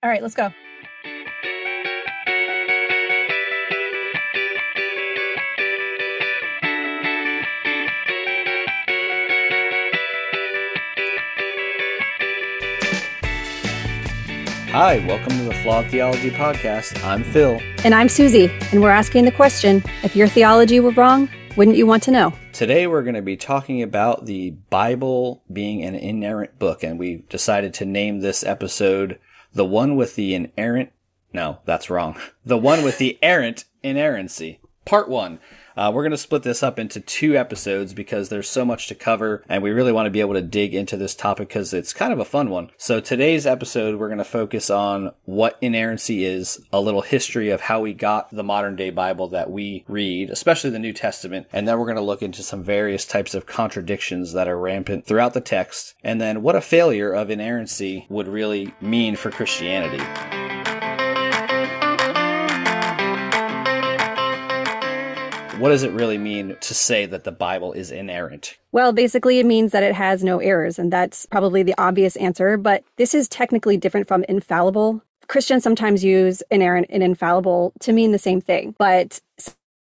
All right, let's go. Hi, welcome to the Flawed Theology Podcast. I'm Phil. And I'm Susie, and we're asking the question if your theology were wrong, wouldn't you want to know? Today we're going to be talking about the Bible being an inerrant book, and we decided to name this episode The One with the Inerrant. No, that's wrong. The One with the Errant Inerrancy. Part 1 uh, we're going to split this up into two episodes because there's so much to cover and we really want to be able to dig into this topic because it's kind of a fun one. So today's episode, we're going to focus on what inerrancy is, a little history of how we got the modern day Bible that we read, especially the New Testament. And then we're going to look into some various types of contradictions that are rampant throughout the text. And then what a failure of inerrancy would really mean for Christianity. What does it really mean to say that the Bible is inerrant? Well, basically, it means that it has no errors, and that's probably the obvious answer, but this is technically different from infallible. Christians sometimes use inerrant and infallible to mean the same thing, but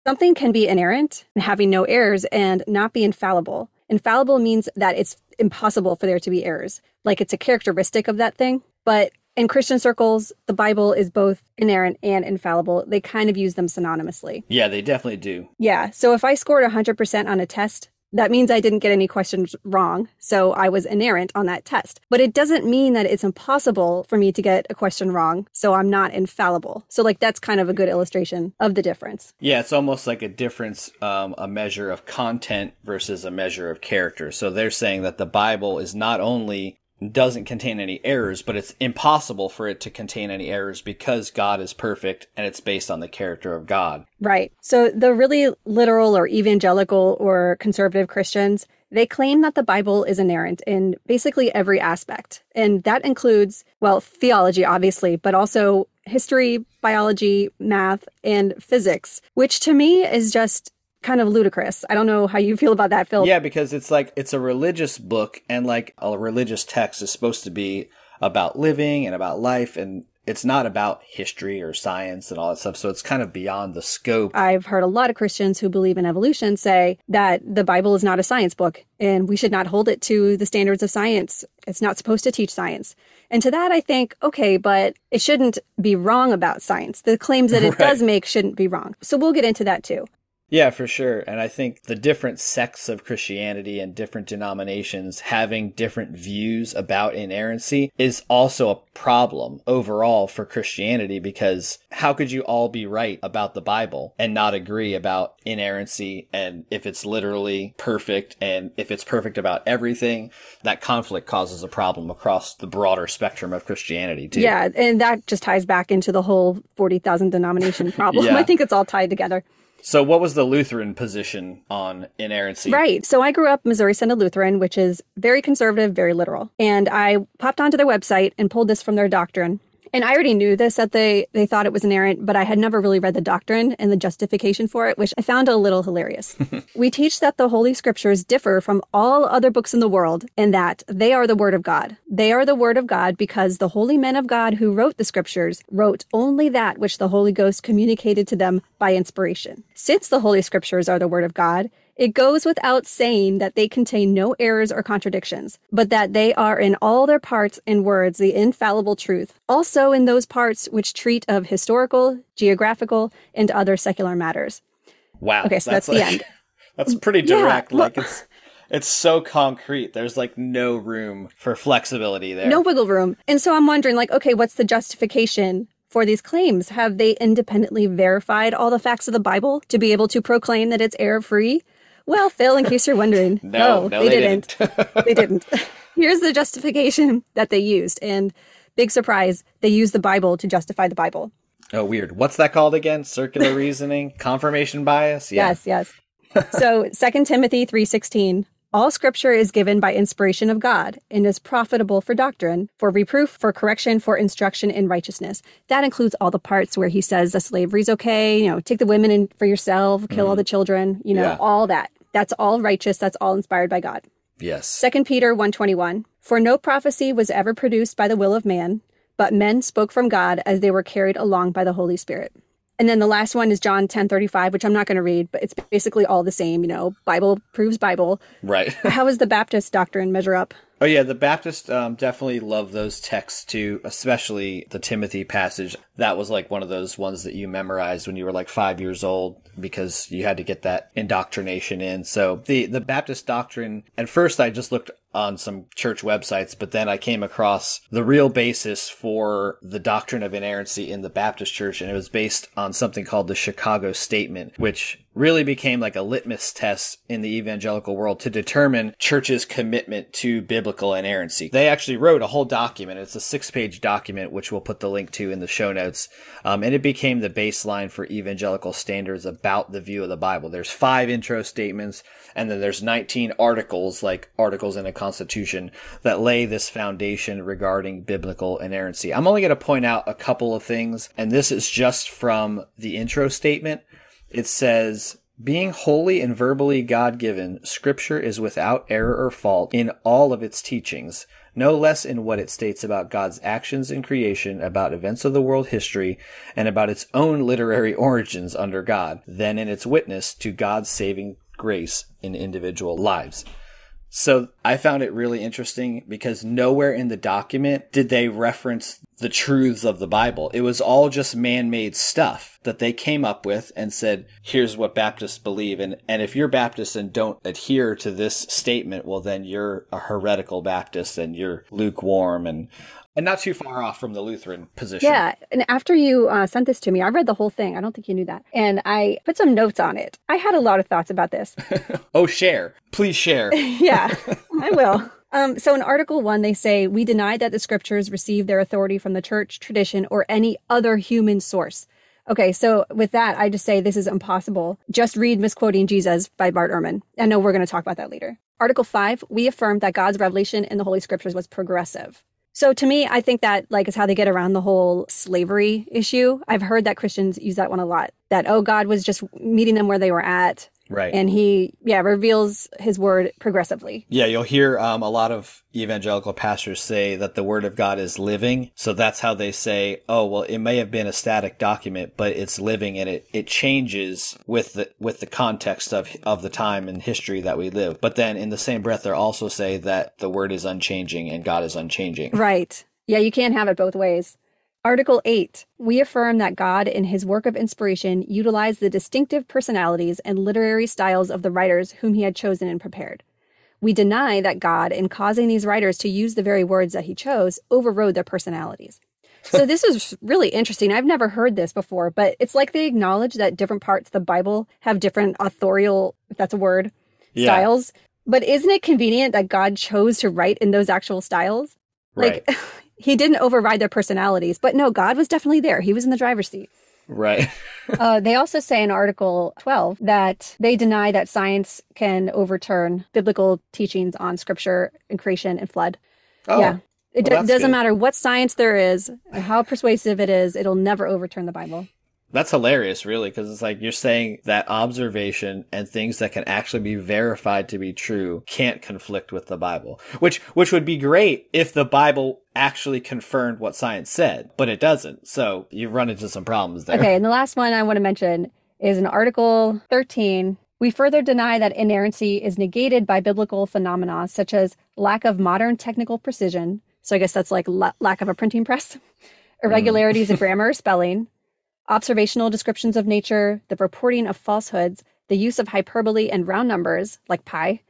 something can be inerrant and having no errors and not be infallible. Infallible means that it's impossible for there to be errors, like it's a characteristic of that thing. But in Christian circles, the Bible is both inerrant and infallible. They kind of use them synonymously. Yeah, they definitely do. Yeah. So if I scored 100% on a test, that means I didn't get any questions wrong. So I was inerrant on that test. But it doesn't mean that it's impossible for me to get a question wrong. So I'm not infallible. So, like, that's kind of a good illustration of the difference. Yeah, it's almost like a difference, um, a measure of content versus a measure of character. So they're saying that the Bible is not only doesn't contain any errors, but it's impossible for it to contain any errors because God is perfect and it's based on the character of God. Right. So the really literal or evangelical or conservative Christians, they claim that the Bible is inerrant in basically every aspect. And that includes, well, theology, obviously, but also history, biology, math, and physics, which to me is just kind of ludicrous. I don't know how you feel about that, Phil. Yeah, because it's like it's a religious book, and like a religious text is supposed to be about living and about life, and it's not about history or science and all that stuff. So it's kind of beyond the scope. I've heard a lot of Christians who believe in evolution say that the Bible is not a science book and we should not hold it to the standards of science. It's not supposed to teach science. And to that, I think, okay, but it shouldn't be wrong about science. The claims that it right. does make shouldn't be wrong. So we'll get into that too. Yeah, for sure. And I think the different sects of Christianity and different denominations having different views about inerrancy is also a problem overall for Christianity because how could you all be right about the Bible and not agree about inerrancy and if it's literally perfect and if it's perfect about everything? That conflict causes a problem across the broader spectrum of Christianity, too. Yeah, and that just ties back into the whole 40,000 denomination problem. yeah. I think it's all tied together. So, what was the Lutheran position on inerrancy? Right. So, I grew up Missouri Synod Lutheran, which is very conservative, very literal. And I popped onto their website and pulled this from their doctrine. And I already knew this that they they thought it was inerrant, but I had never really read the doctrine and the justification for it, which I found a little hilarious. we teach that the Holy Scriptures differ from all other books in the world in that they are the Word of God. They are the Word of God because the holy men of God who wrote the Scriptures wrote only that which the Holy Ghost communicated to them by inspiration. Since the Holy Scriptures are the Word of God, it goes without saying that they contain no errors or contradictions, but that they are in all their parts and words the infallible truth, also in those parts which treat of historical, geographical, and other secular matters. Wow. Okay, so that's, that's like, the end. That's pretty direct. Yeah, like it's it's so concrete. There's like no room for flexibility there. No wiggle room. And so I'm wondering, like, okay, what's the justification for these claims? Have they independently verified all the facts of the Bible to be able to proclaim that it's error free? Well, Phil, in case you're wondering, no, no, they, they, didn't. didn't. they didn't. Here's the justification that they used. And big surprise, they used the Bible to justify the Bible. Oh, weird. What's that called again? Circular reasoning? Confirmation bias? Yeah. Yes, yes. so 2 Timothy 3.16, all scripture is given by inspiration of God and is profitable for doctrine, for reproof, for correction, for instruction in righteousness. That includes all the parts where he says the slavery's okay, you know, take the women in for yourself, kill mm. all the children, you know, yeah. all that. That's all righteous. That's all inspired by God. Yes. Second Peter 121. For no prophecy was ever produced by the will of man, but men spoke from God as they were carried along by the Holy Spirit. And then the last one is John 10 35, which I'm not going to read, but it's basically all the same. You know, Bible proves Bible. Right. How does the Baptist doctrine measure up? Oh yeah, the Baptist um, definitely love those texts too, especially the Timothy passage. That was like one of those ones that you memorized when you were like five years old because you had to get that indoctrination in. So the the Baptist doctrine. At first, I just looked on some church websites, but then I came across the real basis for the doctrine of inerrancy in the Baptist church, and it was based on something called the Chicago Statement, which really became like a litmus test in the evangelical world to determine church's commitment to biblical inerrancy. They actually wrote a whole document. It's a six page document, which we'll put the link to in the show notes. Um, and it became the baseline for evangelical standards about the view of the Bible. There's five intro statements, and then there's 19 articles, like articles in a constitution, that lay this foundation regarding biblical inerrancy. I'm only going to point out a couple of things, and this is just from the intro statement it says, being holy and verbally God given, Scripture is without error or fault in all of its teachings, no less in what it states about God's actions in creation, about events of the world history, and about its own literary origins under God, than in its witness to God's saving grace in individual lives. So I found it really interesting because nowhere in the document did they reference the truths of the Bible. It was all just man-made stuff that they came up with and said, here's what Baptists believe. And, and if you're Baptist and don't adhere to this statement, well, then you're a heretical Baptist and you're lukewarm and and not too far off from the Lutheran position. Yeah. And after you uh, sent this to me, I read the whole thing. I don't think you knew that. And I put some notes on it. I had a lot of thoughts about this. oh, share. Please share. yeah, I will. Um, so in Article 1, they say, We deny that the scriptures receive their authority from the church, tradition, or any other human source. Okay, so with that, I just say this is impossible. Just read Misquoting Jesus by Bart Ehrman. I know we're going to talk about that later. Article 5, we affirm that God's revelation in the Holy Scriptures was progressive. So to me, I think that like is how they get around the whole slavery issue. I've heard that Christians use that one a lot. That oh, God was just meeting them where they were at. Right. And he, yeah, reveals his word progressively. Yeah, you'll hear um, a lot of evangelical pastors say that the word of God is living. So that's how they say, oh, well, it may have been a static document, but it's living and it, it changes with the, with the context of, of the time and history that we live. But then in the same breath, they also say that the word is unchanging and God is unchanging. Right. Yeah, you can't have it both ways. Article 8. We affirm that God, in his work of inspiration, utilized the distinctive personalities and literary styles of the writers whom he had chosen and prepared. We deny that God, in causing these writers to use the very words that he chose, overrode their personalities. so this is really interesting. I've never heard this before, but it's like they acknowledge that different parts of the Bible have different authorial, if that's a word, yeah. styles. But isn't it convenient that God chose to write in those actual styles? Right. Like he didn't override their personalities, but no, God was definitely there. He was in the driver's seat. Right. uh, they also say in Article 12 that they deny that science can overturn biblical teachings on scripture and creation and flood. Oh, yeah. It well, d- doesn't good. matter what science there is, how persuasive it is, it'll never overturn the Bible. That's hilarious, really, because it's like you're saying that observation and things that can actually be verified to be true can't conflict with the Bible, which which would be great if the Bible actually confirmed what science said, but it doesn't. So you've run into some problems there. Okay, and the last one I want to mention is in Article 13. We further deny that inerrancy is negated by biblical phenomena such as lack of modern technical precision. So I guess that's like la- lack of a printing press, irregularities mm. in grammar, spelling, observational descriptions of nature, the reporting of falsehoods, the use of hyperbole and round numbers, like pi,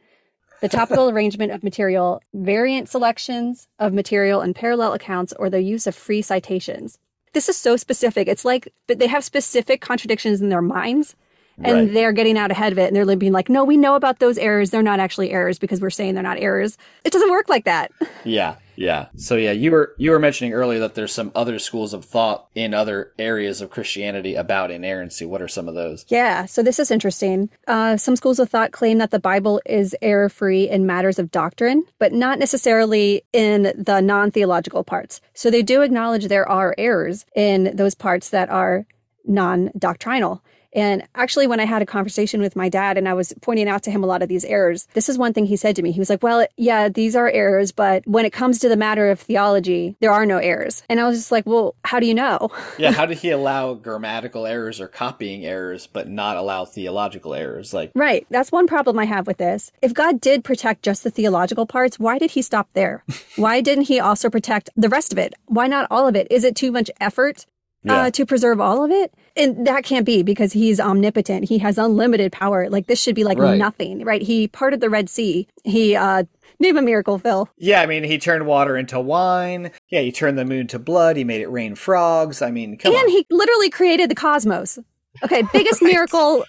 the topical arrangement of material, variant selections of material and parallel accounts, or the use of free citations. This is so specific. It's like but they have specific contradictions in their minds and right. they're getting out ahead of it and they're being like, no, we know about those errors. They're not actually errors because we're saying they're not errors. It doesn't work like that. Yeah. Yeah. So yeah, you were you were mentioning earlier that there's some other schools of thought in other areas of Christianity about inerrancy. What are some of those? Yeah. So this is interesting. Uh, some schools of thought claim that the Bible is error free in matters of doctrine, but not necessarily in the non theological parts. So they do acknowledge there are errors in those parts that are non doctrinal. And actually, when I had a conversation with my dad and I was pointing out to him a lot of these errors, this is one thing he said to me. He was like, Well, yeah, these are errors, but when it comes to the matter of theology, there are no errors. And I was just like, Well, how do you know? yeah, how did he allow grammatical errors or copying errors, but not allow theological errors? Like, right. That's one problem I have with this. If God did protect just the theological parts, why did he stop there? why didn't he also protect the rest of it? Why not all of it? Is it too much effort Yeah. uh, to preserve all of it? And that can't be because he's omnipotent. He has unlimited power. Like this should be like Right. nothing, right? He parted the Red Sea. He, uh, name a miracle, Phil. yeah, I mean, he turned water into wine. Yeah, he turned the moon to blood. He made it rain frogs. I mean, come and on. he literally created the cosmos. Okay. Biggest miracle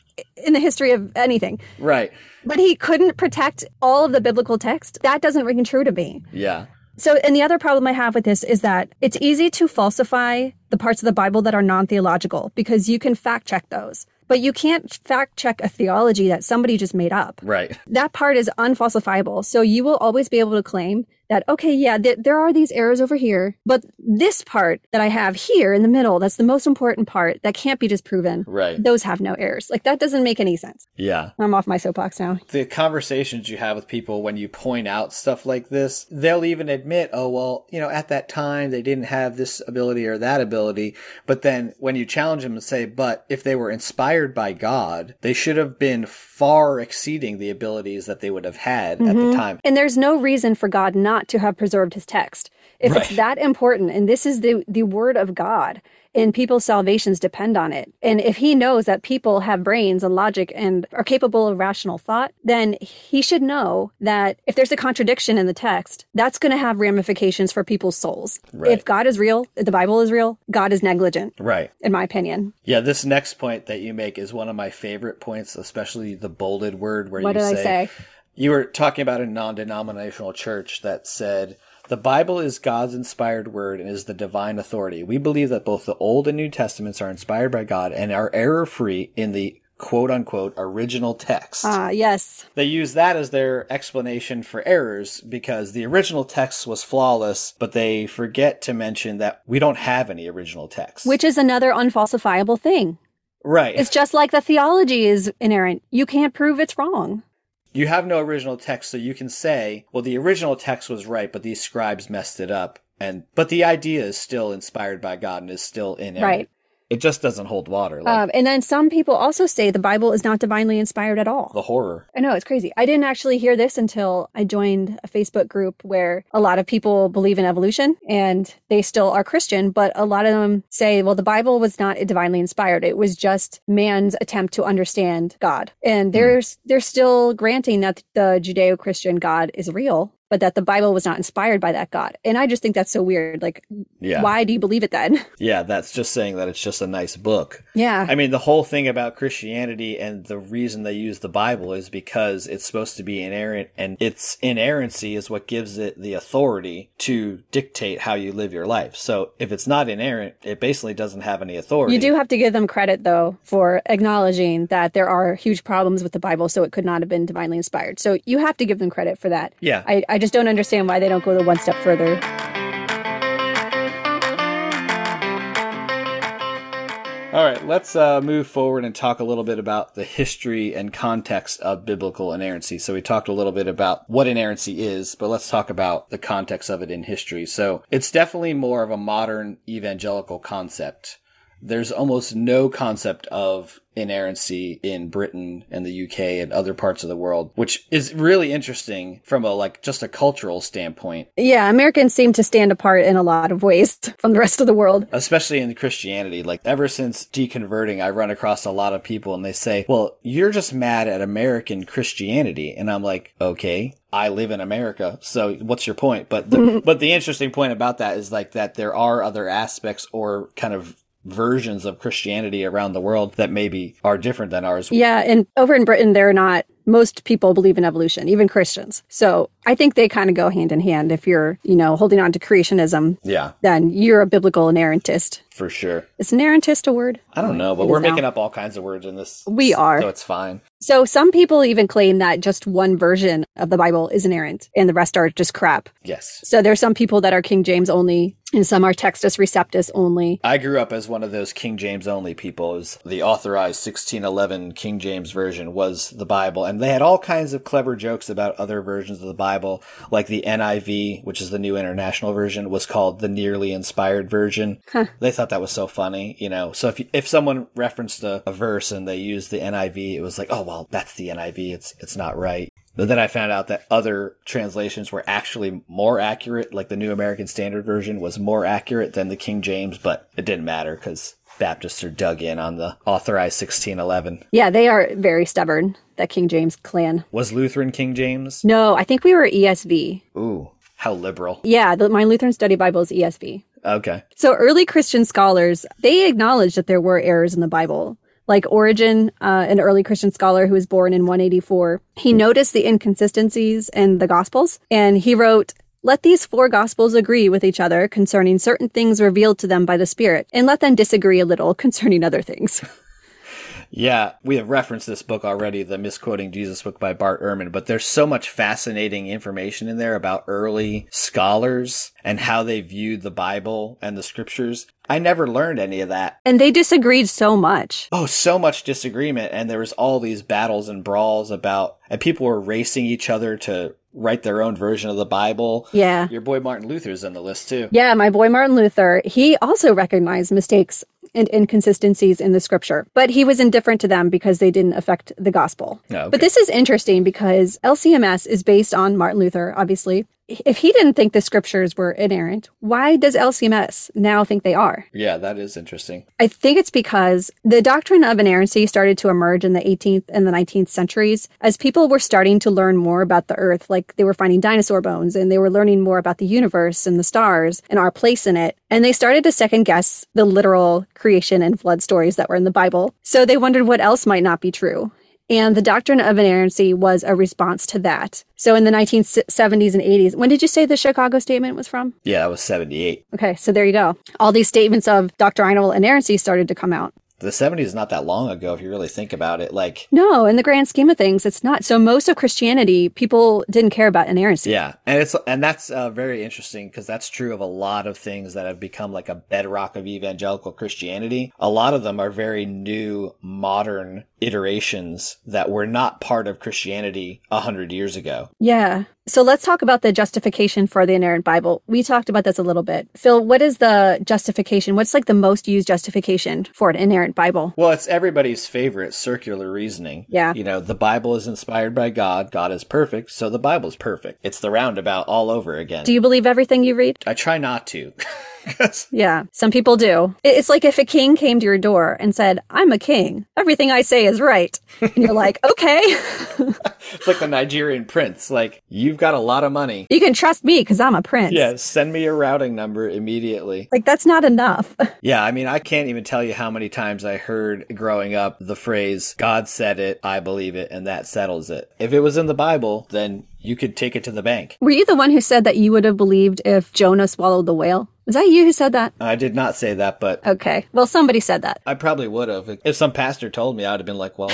in the history of anything. right. But he couldn't protect all of the biblical text. That doesn't ring true to me. Yeah. So, and the other problem I have with this is that it's easy to falsify the parts of the Bible that are non theological because you can fact check those. But you can't fact check a theology that somebody just made up. Right. That part is unfalsifiable. So you will always be able to claim that, okay, yeah, th- there are these errors over here, but this part that I have here in the middle, that's the most important part that can't be disproven. Right. Those have no errors. Like that doesn't make any sense. Yeah. I'm off my soapbox now. the conversations you have with people when you point out stuff like this, they'll even admit, oh, well, you know, at that time they didn't have this ability or that ability. But then when you challenge them and say, but if they were inspired by God, they should have been far exceeding the abilities that they would have had at the mm-hmm. time. And there's no reason for God not to have preserved his text. If it's that important, and this is the, the word of God, and people's salvations depend on it. And if he knows that people have brains and logic and are capable of rational thought, then he should know that if there's a contradiction in the text, that's going to have ramifications for people's souls. Right. If God is real, if the Bible is real, God is negligent, Right. in my opinion. Yeah, this next point that you make is one of my favorite points, especially the bolded word where What you did I say? You were talking about a non denominational church that said, The Bible is God's inspired word and is the divine authority. We believe that both the Old and New Testaments are inspired by God and are error free in the quote unquote original text. Ah, yes. They use that as their explanation for errors because the original text was flawless, but they forget to mention that we don't have any original text. Which is another unfalsifiable thing. right. It's just like the theology is inerrant. You can't prove it's wrong. You have no original text, so you can say, well, the original text was right, but these scribes messed it up. And but the idea is still inspired by God and is still in it. Right. It just doesn't hold water. Like Um, and then some people also say the Bible is not divinely inspired at all. the horror. I know it's crazy. I didn't actually hear this until I joined a Facebook group where a lot of people believe in evolution and they still are Christian, but a lot of them say, well, the Bible was not divinely inspired. It was just man's attempt to understand God. And they're, they're still granting that the Judeo-Christian God is real, but that the Bible was not inspired by that God. And I just think that's so weird. Like, Yeah. why do you believe it then? Yeah, that's just saying that it's just a nice book. yeah. I mean, the whole thing about Christianity and the reason they use the Bible is because it's supposed to be inerrant, and its inerrancy is what gives it the authority to dictate how you live your life. So if it's not inerrant, it basically doesn't have any authority. You do have to give them credit, though, for acknowledging that there are huge problems with the Bible, so it could not have been divinely inspired. So you have to give them credit for that. Yeah. I, I just don't understand why they don't go the one step further. All right, let's uh, move forward and talk a little bit about the history and context of biblical inerrancy. So we talked a little bit about what inerrancy is, but let's talk about the context of it in history. So it's definitely more of a modern evangelical concept. There's almost no concept of inerrancy in Britain and the UK and other parts of the world, which is really interesting from a like just a cultural standpoint. Yeah, Americans seem to stand apart in a lot of ways from the rest of the world. especially in Christianity. Like ever since deconverting, I run across a lot of people and they say, well, you're just mad at American Christianity. And I'm like, okay. I live in America, so what's your point? But the, but the interesting point about that is like that there are other aspects or kind of versions of Christianity around the world that maybe are different than ours. Yeah, and over in Britain, they're not. Most people believe in evolution, even Christians. So I think they kind of go hand in hand. If you're, you know, holding on to creationism, Yeah, then you're a biblical inerrantist. for sure. Is inerrantist a word? I don't know, but It we're is now. making up all kinds of words in this. We are. So it's fine. So some people even claim that just one version of the Bible is inerrant and the rest are just crap. Yes. So there's some people that are King James only and some are Textus Receptus only. I grew up as one of those King James only people. Was the authorized 1611 King James version was the Bible, and they had all kinds of clever jokes about other versions of the Bible, like the NIV, which is the New International Version, was called the nearly inspired version. They thought that was so funny, you know. So if if someone referenced a, a verse and they used the NIV, it was like, oh well, that's the NIV. It's it's not right. But then I found out that other translations were actually more accurate, like the New American Standard Version was more accurate than the King James, but it didn't matter because Baptists are dug in on the authorized 1611. Yeah, they are very stubborn, that King James clan. Was Lutheran King James? No, I think we were ESV. Ooh, how liberal. Yeah, the, my Lutheran Study Bible is ESV. Okay. So early Christian scholars, they acknowledged that there were errors in the Bible. Like Origen, uh, an early Christian scholar who was born in 184, he noticed the inconsistencies in the Gospels and he wrote, let these four Gospels agree with each other concerning certain things revealed to them by the Spirit, and let them disagree a little concerning other things. Yeah, we have referenced this book already, the Misquoting Jesus book by Bart Ehrman, but there's so much fascinating information in there about early scholars and how they viewed the Bible and the scriptures. I never learned any of that. And they disagreed so much. Oh, so much disagreement, and there was all these battles and brawls about, and people were racing each other to write their own version of the Bible. Yeah. Your boy Martin Luther's in the list too. Yeah, my boy Martin Luther, he also recognized mistakes and inconsistencies in the scripture, but he was indifferent to them because they didn't affect the gospel. Oh, okay. But this is interesting because LCMS is based on Martin Luther, obviously. If he didn't think the scriptures were inerrant, why does LCMS now think they are? Yeah, that is interesting. I think it's because the doctrine of inerrancy started to emerge in the 18th and the 19th centuries as people were starting to learn more about the earth, like they were finding dinosaur bones and they were learning more about the universe and the stars and our place in it. And they started to second guess the literal creation and flood stories that were in the Bible. So they wondered what else might not be true. And the doctrine of inerrancy was a response to that. So in the 1970s and 80s, when did you say the Chicago statement was from? Yeah, that was 78. Okay, so there you go. All these statements of doctrinal inerrancy started to come out. The 70s is not that long ago if you really think about it. Like, No, in the grand scheme of things, it's not. So most of Christianity, people didn't care about inerrancy. Yeah, and it's and that's uh, very interesting because that's true of a lot of things that have become like a bedrock of evangelical Christianity. A lot of them are very new, modern iterations that were not part of Christianity a hundred years ago. Yeah. So let's talk about the justification for the inerrant Bible. We talked about this a little bit. Phil, what is the justification? What's like the most used justification for an inerrant Bible? Well, it's everybody's favorite circular reasoning. Yeah. You know, the Bible is inspired by God. God is perfect, so the Bible's perfect. It's the roundabout all over again. Do you believe everything you read? I try not to. Yeah, some people do. It's like if a king came to your door and said, I'm a king. Everything I say is right. And you're like, okay, it's like the Nigerian prince. Like, you've got a lot of money. you can trust me because I'm a prince. Yeah, send me your routing number immediately. Like that's not enough. Yeah, I mean, I can't even tell you how many times I heard growing up the phrase, God said it, I believe it, and that settles it. If it was in the Bible, then you could take it to the bank. Were you the one who said that you would have believed if Jonah swallowed the whale? Was that you who said that? I did not say that, but Okay. Well, somebody said that. I probably would have. If some pastor told me, I'd have been like, well,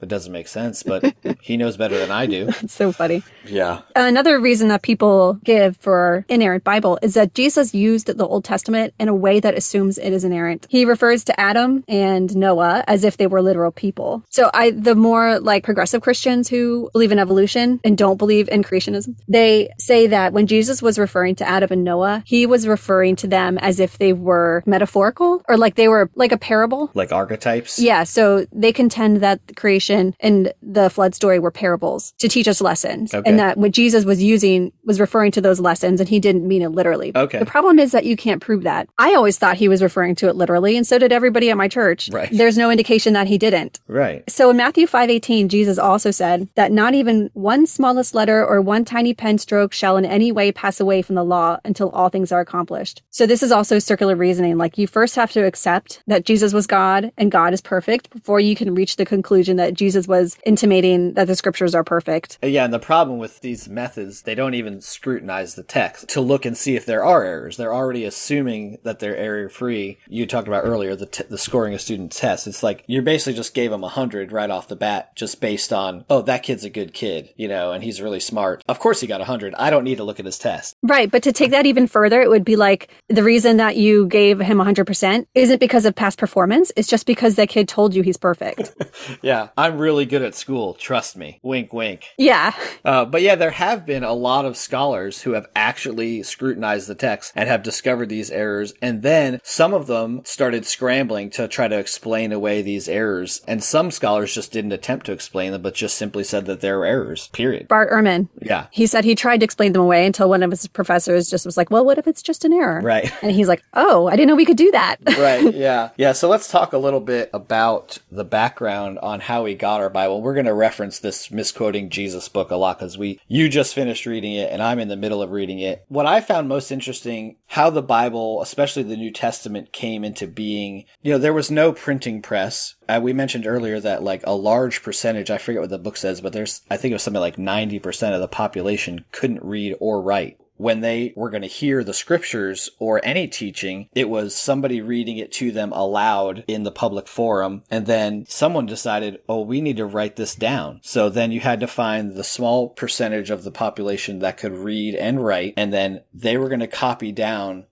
it doesn't make sense, but he knows better than I do. It's so funny. Yeah. Another reason that people give for inerrant Bible is that Jesus used the Old Testament in a way that assumes it is inerrant. He refers to Adam and Noah as if they were literal people. So I, the more like progressive Christians who believe in evolution and don't believe in creationism, they say that when Jesus was referring to Adam and Noah, he was referring to them as if they were metaphorical or like they were like a parable. Like archetypes. Yeah, so they contend that the and the flood story were parables to teach us lessons. Okay. And that what Jesus was using was referring to those lessons and he didn't mean it literally. Okay. The problem is that you can't prove that. I always thought he was referring to it literally, and so did everybody at my church. Right. There's no indication that he didn't. Right. So in Matthew 5:18, Jesus also said that not even one smallest letter or one tiny pen stroke shall in any way pass away from the law until all things are accomplished. So this is also circular reasoning. Like you first have to accept that Jesus was God and God is perfect before you can reach the conclusion that Jesus was intimating that the scriptures are perfect. Uh, yeah, and the problem with these methods, they don't even scrutinize the text to look and see if there are errors. They're already assuming that they're error free. You talked about earlier the t- the scoring a student test. It's like you basically just gave them a hundred right off the bat, just based on oh that kid's a good kid, you know, and he's really smart. Of course he got a hundred. I don't need to look at his test. Right, but to take that even further, it would be like the reason that you gave him 100% isn't because of past performance, it's just because that kid told you he's perfect. Yeah, I'm really good at school. Trust me. Wink, wink. yeah. Uh, but yeah, there have been a lot of scholars who have actually scrutinized the text and have discovered these errors. And then some of them started scrambling to try to explain away these errors. And some scholars just didn't attempt to explain them, but just simply said that there were errors, period. Bart Ehrman, Yeah. he said he tried to explain them away until one of his professors just was like, well, what if it's just an error? Right. And he's like, oh, I didn't know we could do that. right. Yeah. Yeah. So let's talk a little bit about the background on how we got our Bible. We're going to reference this misquoting Jesus book a lot because we, you just finished reading it and I'm in the middle of reading it. What I found most interesting, how the Bible, especially the New Testament came into being, you know, there was no printing press. Uh, we mentioned earlier that like a large percentage, I forget what the book says, but there's, I think it was something like 90% of the population couldn't read or write when they were going to hear the scriptures or any teaching, it was somebody reading it to them aloud in the public forum. And then someone decided, oh, we need to write this down. So then you had to find the small percentage of the population that could read and write. And then they were going to copy down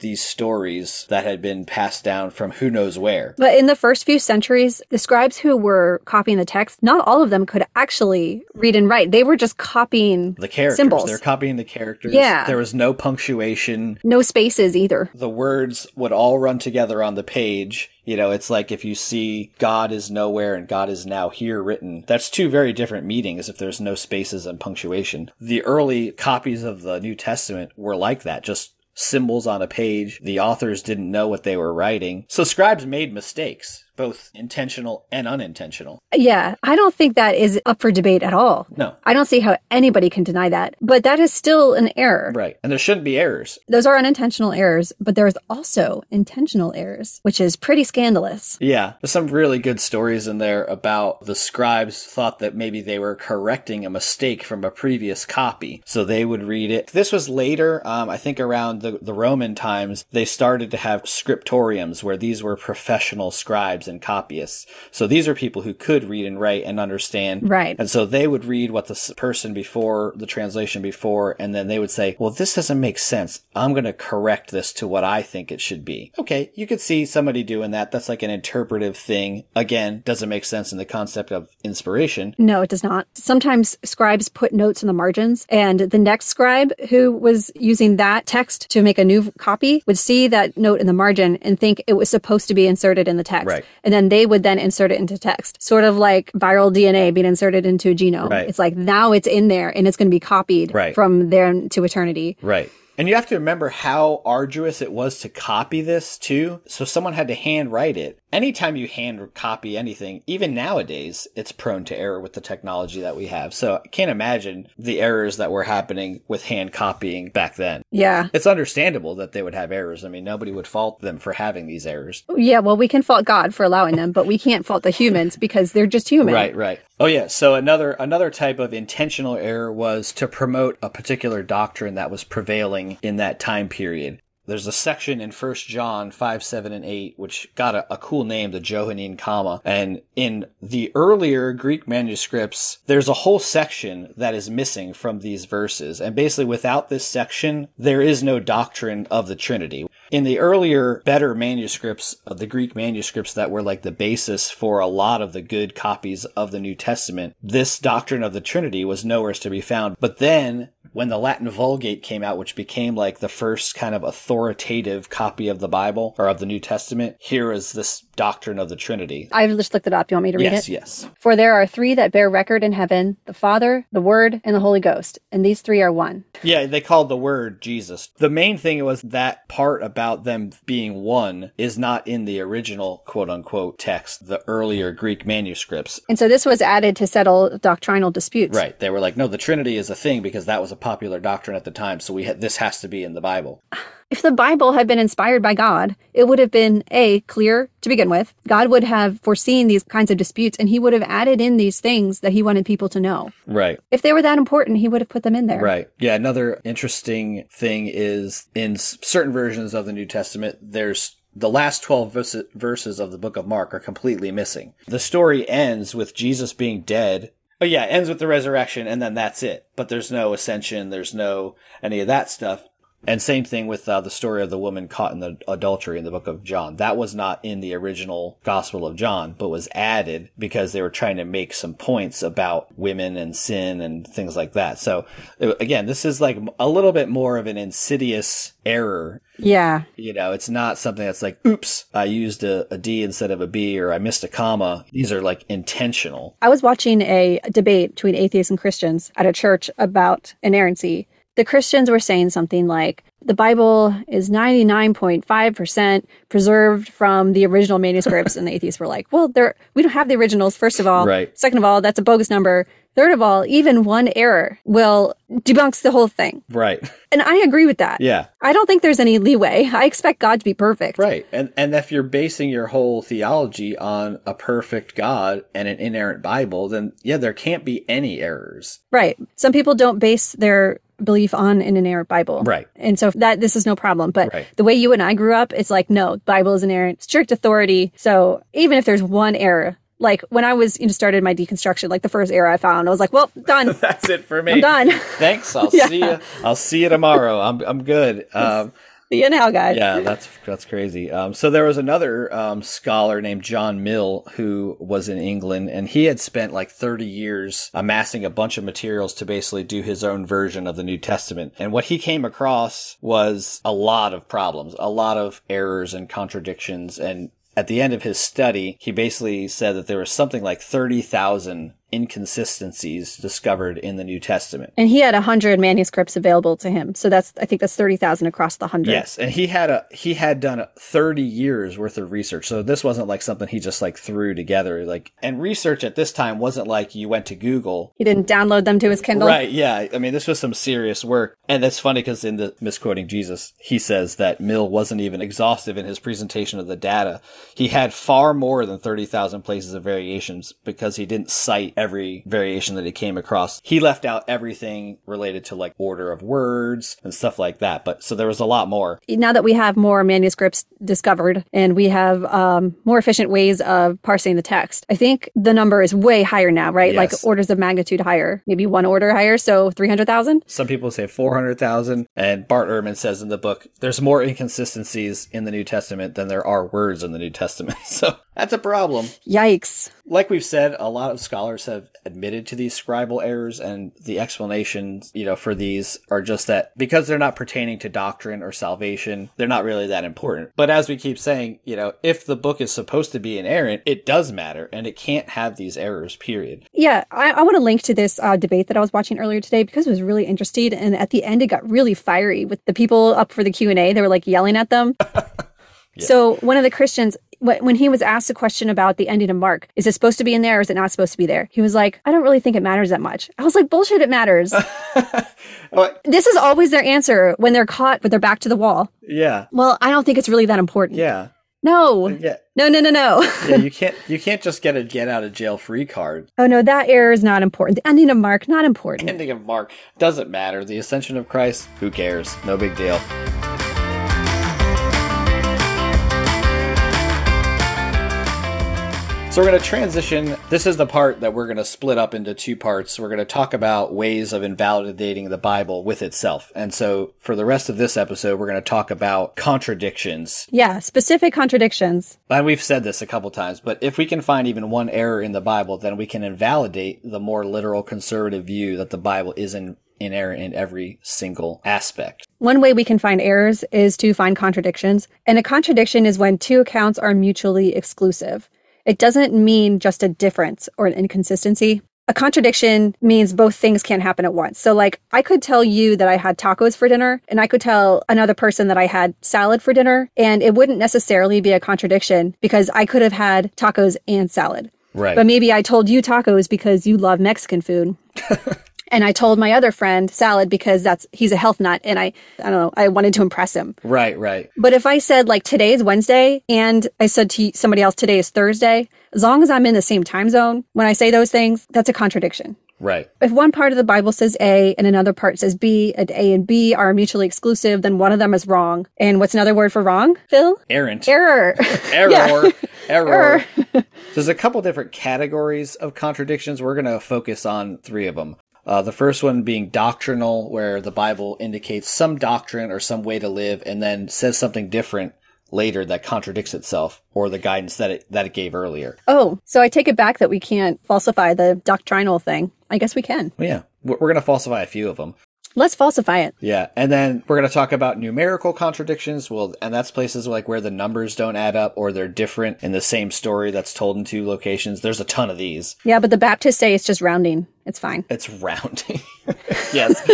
these stories that had been passed down from who knows where. But in the first few centuries, the scribes who were copying the text, not all of them could actually read and write. They were just copying The characters, Symbols. they're copying the characters. Yeah. There was no punctuation. no spaces either. the words would all run together on the page. You know, it's like if you see God is nowhere and God is now here written, that's two very different meanings if there's no spaces and punctuation. The early copies of the New Testament were like that, just symbols on a page. The authors didn't know what they were writing. So scribes made mistakes, both intentional and unintentional. Yeah, I don't think that is up for debate at all. No. I don't see how anybody can deny that. But that is still an error. Right. And there shouldn't be errors. Those are unintentional errors, but there's also intentional errors, which is pretty scandalous. Yeah, there's some really good stories in there about the scribes thought that maybe they were correcting a mistake from a previous copy. So they would read it. This was later, um, I think around the, the Roman times, they started to have scriptoriums where these were professional scribes and copyists. So these are people who could read and write and understand. Right. And so they would read what the person before, the translation before, and then they would say, well, this doesn't make sense. I'm going to correct this to what I think it should be. Okay. You could see somebody doing that. That's like an interpretive thing. Again, doesn't make sense in the concept of inspiration. No, it does not. Sometimes scribes put notes in the margins, and the next scribe who was using that text to make a new copy would see that note in the margin and think it was supposed to be inserted in the text. Right. And then they would then insert it into text, sort of like viral DNA being inserted into a genome. Right. It's like now it's in there and it's going to be copied Right. from there to eternity. Right. And you have to remember how arduous it was to copy this too. So someone had to hand write it. Anytime you hand copy anything, even nowadays, it's prone to error with the technology that we have. So I can't imagine the errors that were happening with hand copying back then. Yeah. It's understandable that they would have errors. I mean, nobody would fault them for having these errors. Yeah, well, we can fault God for allowing them, but we can't fault the humans because they're just human. Right, right. Oh yeah, so another another type of intentional error was to promote a particular doctrine that was prevailing in that time period. There's a section in 1 John 5, 7, and 8, which got a, a cool name, the Johannine comma. And in the earlier Greek manuscripts, there's a whole section that is missing from these verses. And basically, without this section, there is no doctrine of the Trinity. In the earlier, better manuscripts of the Greek manuscripts that were like the basis for a lot of the good copies of the New Testament, this doctrine of the Trinity was nowhere to be found. But then, when the Latin Vulgate came out, which became like the first kind of authoritative copy of the Bible or of the New Testament, here is this doctrine of the Trinity. I've just looked it up. Do you want me to read Yes, it? yes. Yes. For there are three that bear record in heaven the Father, the Word, and the Holy Ghost, and these three are one. Yeah, they called the word Jesus. The main thing was that part about them being one is not in the original quote unquote text, the earlier Greek manuscripts. And so this was added to settle doctrinal disputes. Right. They were like, no, the Trinity is a thing because that was a popular doctrine at the time. So we ha- this has to be in the Bible. If the Bible had been inspired by God, it would have been A, clear to begin with. God would have foreseen these kinds of disputes and he would have added in these things that he wanted people to know. Right. If they were that important, he would have put them in there. Right. Yeah. Another interesting thing is in certain versions of the New Testament, there's the last 12 vers- verses of the book of Mark are completely missing. The story ends with Jesus being dead. Oh yeah, ends with the resurrection and then that's it. But there's no ascension, there's no any of that stuff. And same thing with uh, the story of the woman caught in the adultery in the book of John. That was not in the original Gospel of John, but was added because they were trying to make some points about women and sin and things like that. So uh, again, this is like a little bit more of an insidious error. Yeah. You know, it's not something that's like, oops, I used a, a D instead of a B or I missed a comma. These are like intentional. I was watching a debate between atheists and Christians at a church about inerrancy. The Christians were saying something like, the Bible is 99.5% preserved from the original manuscripts. and the atheists were like, well, there, we don't have the originals, first of all. Right. Second of all, that's a bogus number. Third of all, even one error will debunks the whole thing. Right. And I agree with that. Yeah. I don't think there's any leeway. I expect God to be perfect. Right. And and if you're basing your whole theology on a perfect God and an inerrant Bible, then yeah, there can't be any errors. Right. Some people don't base their belief on an inerrant Bible. Right. And so that this is no problem. But Right. the way you and I grew up, it's like, no, Bible is inerrant, strict authority. So even if there's one error, like when I was, you know, started my deconstruction, like the first error I found, I was like, well, done. That's it for me. I'm done. Thanks. I'll Yeah. see you. I'll see you tomorrow. I'm I'm good. Um, See you now, guys. yeah, that's that's crazy. Um, so there was another um, scholar named John Mill who was in England, and he had spent like 30 years amassing a bunch of materials to basically do his own version of the New Testament. And what he came across was a lot of problems, a lot of errors and contradictions, and at the end of his study, he basically said that there was something like 30,000 inconsistencies discovered in the New Testament. And he had a hundred manuscripts available to him. So that's, I think that's 30,000 across the hundred. Yes, and he had a he had done 30 years worth of research. So this wasn't like something he just like threw together like and research at this time wasn't like you went to Google. He didn't download them to his Kindle. Right, yeah. I mean, this was some serious work. And that's funny because in the misquoting Jesus, he says that Mill wasn't even exhaustive in his presentation of the data. He had far more than 30,000 places of variations because he didn't cite every variation that he came across. He left out everything related to like order of words and stuff like that. But so there was a lot more. now that we have more manuscripts discovered and we have um, more efficient ways of parsing the text, I think the number is way higher now, right? Like orders of magnitude higher, maybe one order higher, so 300,000. Some people say 400,000. And Bart Ehrman says in the book, there's more inconsistencies in the New Testament than there are words in the New Testament. So that's a problem. Yikes. Like we've said, a lot of scholars have admitted to these scribal errors, and the explanations, you know, for these are just that because they're not pertaining to doctrine or salvation, they're not really that important. But as we keep saying, you know, if the book is supposed to be inerrant, it does matter, and it can't have these errors, period. Yeah, I, I want to link to this uh, debate that I was watching earlier today because it was really interesting. And at the end, it got really fiery with the people up for the Q and A. They were like yelling at them. So one of the Christians, when he was asked a question about the ending of Mark, is it supposed to be in there or is it not supposed to be there? He was like, I don't really think it matters that much. I was like, bullshit, it matters. This is always their answer when they're caught with their back to the wall. Yeah. Well, I don't think it's really that important. Yeah. No. Yeah. No, no, no, no. yeah, you can't you can't just get a get out of jail free card. oh, no, that error is not important. The ending of Mark, not important. Ending of Mark doesn't matter. The ascension of Christ, who cares? No big deal. So we're going to transition. This is the part that we're going to split up into two parts. We're going to talk about ways of invalidating the Bible with itself. And so for the rest of this episode, we're going to talk about contradictions Yeah, specific contradictions. and we've said this a couple times, but if we can find even one error in the Bible, then we can invalidate the more literal conservative view that the Bible is in, error in every single aspect. One way we can find errors is to find contradictions. And a contradiction is when two accounts are mutually exclusive. It doesn't mean just a difference or an inconsistency. A contradiction means both things can't happen at once. So, like, I could tell you that I had tacos for dinner, and I could tell another person that I had salad for dinner, and it wouldn't necessarily be a contradiction because I could have had tacos and salad. Right. But maybe I told you tacos because you love Mexican food. And I told my other friend salad because that's he's a health nut and I I don't know, I wanted to impress him. Right, right. But if I said like today is Wednesday and I said to somebody else today is Thursday, as long as I'm in the same time zone when I say those things, that's a contradiction. Right. If one part of the Bible says A and another part says B, and A and B are mutually exclusive, then one of them is wrong. And what's another word for wrong, Phil? Errant. Error. Error. Yeah. Error. There's a couple different categories of contradictions. We're going to focus on three of them. Uh, the first one being doctrinal, where the Bible indicates some doctrine or some way to live and then says something different later that contradicts itself or the guidance that it, that it gave earlier. Oh, so I take it back that we can't falsify the doctrinal thing. I guess we can. Well, yeah, we're going to falsify a few of them. Let's falsify it. Yeah, and then we're going to talk about numerical contradictions. Well, and that's places like where the numbers don't add up or they're different in the same story that's told in two locations. There's a ton of these. Yeah, but the Baptists say it's just rounding. It's fine. It's rounding. yes.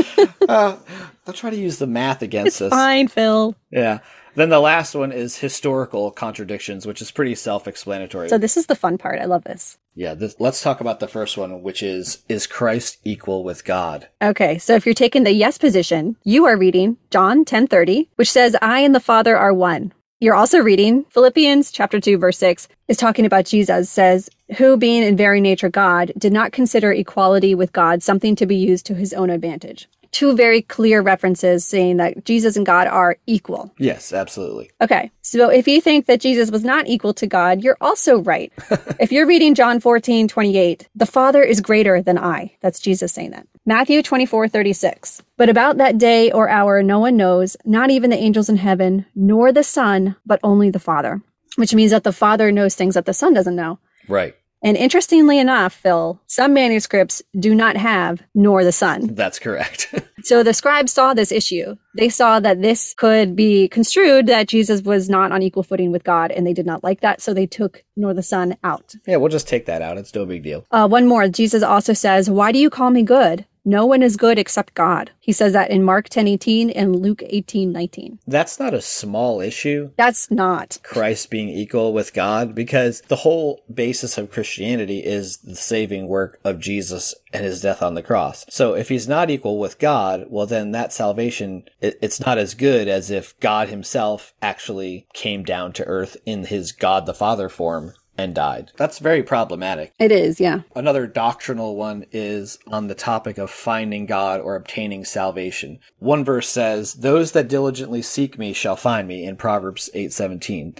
uh, they'll try to use the math against us. Fine, Phil. Yeah. Then the last one is historical contradictions, which is pretty self-explanatory. So this is the fun part. I love this. yeah, this, let's talk about the first one, which is is Christ equal with God? Okay, so if you're taking the yes position, you are reading John 10:30, which says I and the Father are one. You're also reading Philippians chapter 2 verse 6 is talking about Jesus says, who being in very nature God did not consider equality with God something to be used to his own advantage. Two very clear references saying that Jesus and God are equal. Yes, absolutely. Okay, so if you think that Jesus was not equal to God, you're also right. if you're reading John 14, 28, the Father is greater than I. That's Jesus saying that. Matthew 24, 36. But about that day or hour, no one knows, not even the angels in heaven, nor the Son, but only the Father. Which means that the Father knows things that the Son doesn't know. Right. And interestingly enough, Phil, some manuscripts do not have nor the Son. That's correct. So the scribes saw this issue. They saw that this could be construed that Jesus was not on equal footing with God, and they did not like that. So they took nor the Son out. yeah, we'll just take that out. It's no big deal. Uh, one more. Jesus also says, Why do you call me good? No one is good except God. He says that in Mark 10 18 and Luke 18 19. That's not a small issue. That's not. Christ being equal with God because the whole basis of Christianity is the saving work of Jesus and his death on the cross. So if he's not equal with God, well then that salvation it, it's not as good as if God himself actually came down to earth in his God the Father form and died. That's very problematic. It is, yeah. Another doctrinal one is on the topic of finding God or obtaining salvation. One verse says, "Those that diligently seek me shall find me" in Proverbs 8:17.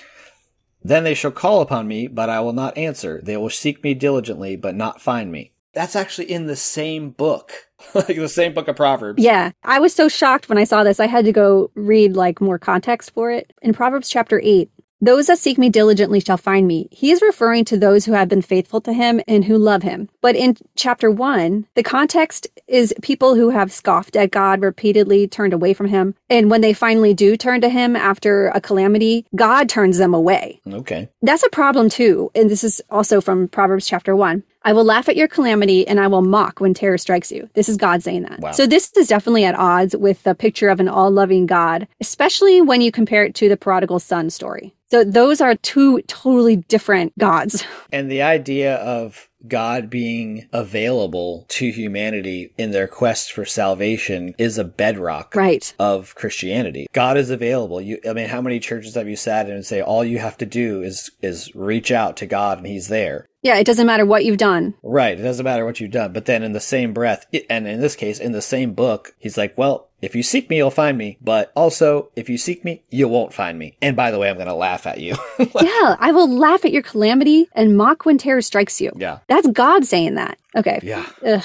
Then they shall call upon me, but I will not answer. They will seek me diligently, but not find me. That's actually in the same book. like the same book of Proverbs. Yeah. I was so shocked when I saw this. I had to go read like more context for it. In Proverbs chapter 8, those that seek me diligently shall find me. He is referring to those who have been faithful to him and who love him. But in chapter one, the context is people who have scoffed at God repeatedly, turned away from him. And when they finally do turn to him after a calamity, God turns them away. Okay. That's a problem too. And this is also from Proverbs chapter one. I will laugh at your calamity and I will mock when terror strikes you. This is God saying that. Wow. So this is definitely at odds with the picture of an all loving God, especially when you compare it to the prodigal son story. So those are two totally different gods. And the idea of God being available to humanity in their quest for salvation is a bedrock Right. of Christianity. God is available. You, I mean, how many churches have you sat in and say all you have to do is is reach out to God and He's there? Yeah, it doesn't matter what you've done. Right. It doesn't matter what you've done. But then in the same breath, and in this case, in the same book, He's like, well, if you seek me, you'll find me. But also, if you seek me, you won't find me. And by the way, I'm going to laugh at you. yeah, I will laugh at your calamity and mock when terror strikes you. yeah. That's God saying that. Okay. Yeah. Ugh,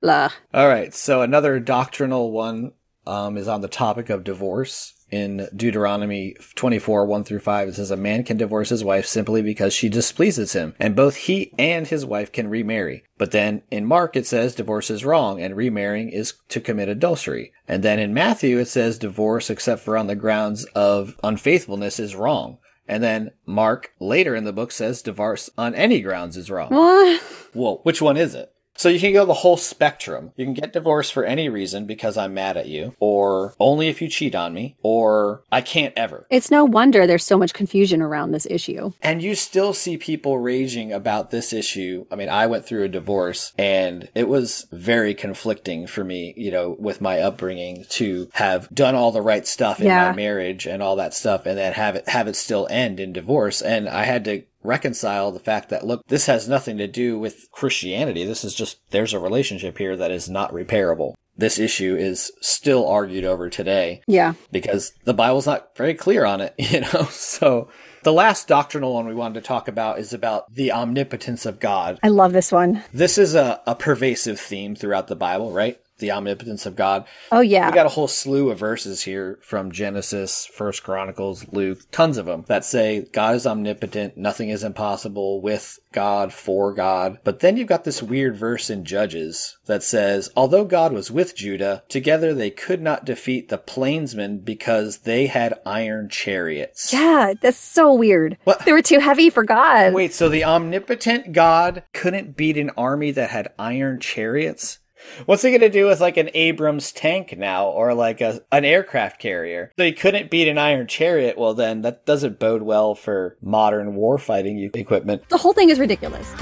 blah. All right. So another doctrinal one um, is on the topic of divorce. In Deuteronomy 24, 1 through 5, it says, A man can divorce his wife simply because she displeases him, and both he and his wife can remarry. But then in Mark, it says divorce is wrong, and remarrying is to commit adultery. And then in Matthew, it says divorce, except for on the grounds of unfaithfulness, is wrong. And then Mark later in the book says divorce on any grounds is wrong. What? Well, which one is it? So you can go the whole spectrum. You can get divorced for any reason because I'm mad at you, or only if you cheat on me, or I can't ever. It's no wonder there's so much confusion around this issue. And you still see people raging about this issue. I mean, I went through a divorce and it was very conflicting for me, you know, with my upbringing to have done all the right stuff in Yeah. my marriage and all that stuff and then have it have it still end in divorce. And I had to reconcile the fact that look, this has nothing to do with Christianity. This is just there's a relationship here that is not repairable. This issue is still argued over today Yeah. because the Bible's not very clear on it, you know? So the last doctrinal one we wanted to talk about is about the omnipotence of God. I love this one. This is a, a pervasive theme throughout the Bible, right? The omnipotence of God. Oh, yeah. We got a whole slew of verses here from Genesis, First Chronicles, Luke, tons of them that say God is omnipotent, nothing is impossible with God, for God. But then you've got this weird verse in Judges that says, although God was with Judah, together they could not defeat the plainsmen because they had iron chariots. yeah, that's so weird. What? They were too heavy for God. Wait, so the omnipotent God couldn't beat an army that had iron chariots? What's he going to do with like an Abrams tank now or like a, an aircraft carrier? They couldn't beat an iron chariot. Well, then that doesn't bode well for modern warfighting equipment. The whole thing is ridiculous.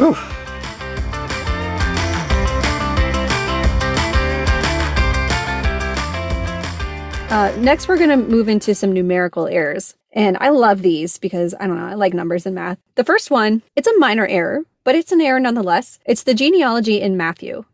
Uh, next, we're going to move into some numerical errors. And I love these because I don't know, I like numbers and math. The first one, it's a minor error, but it's an error nonetheless. It's the genealogy in Matthew.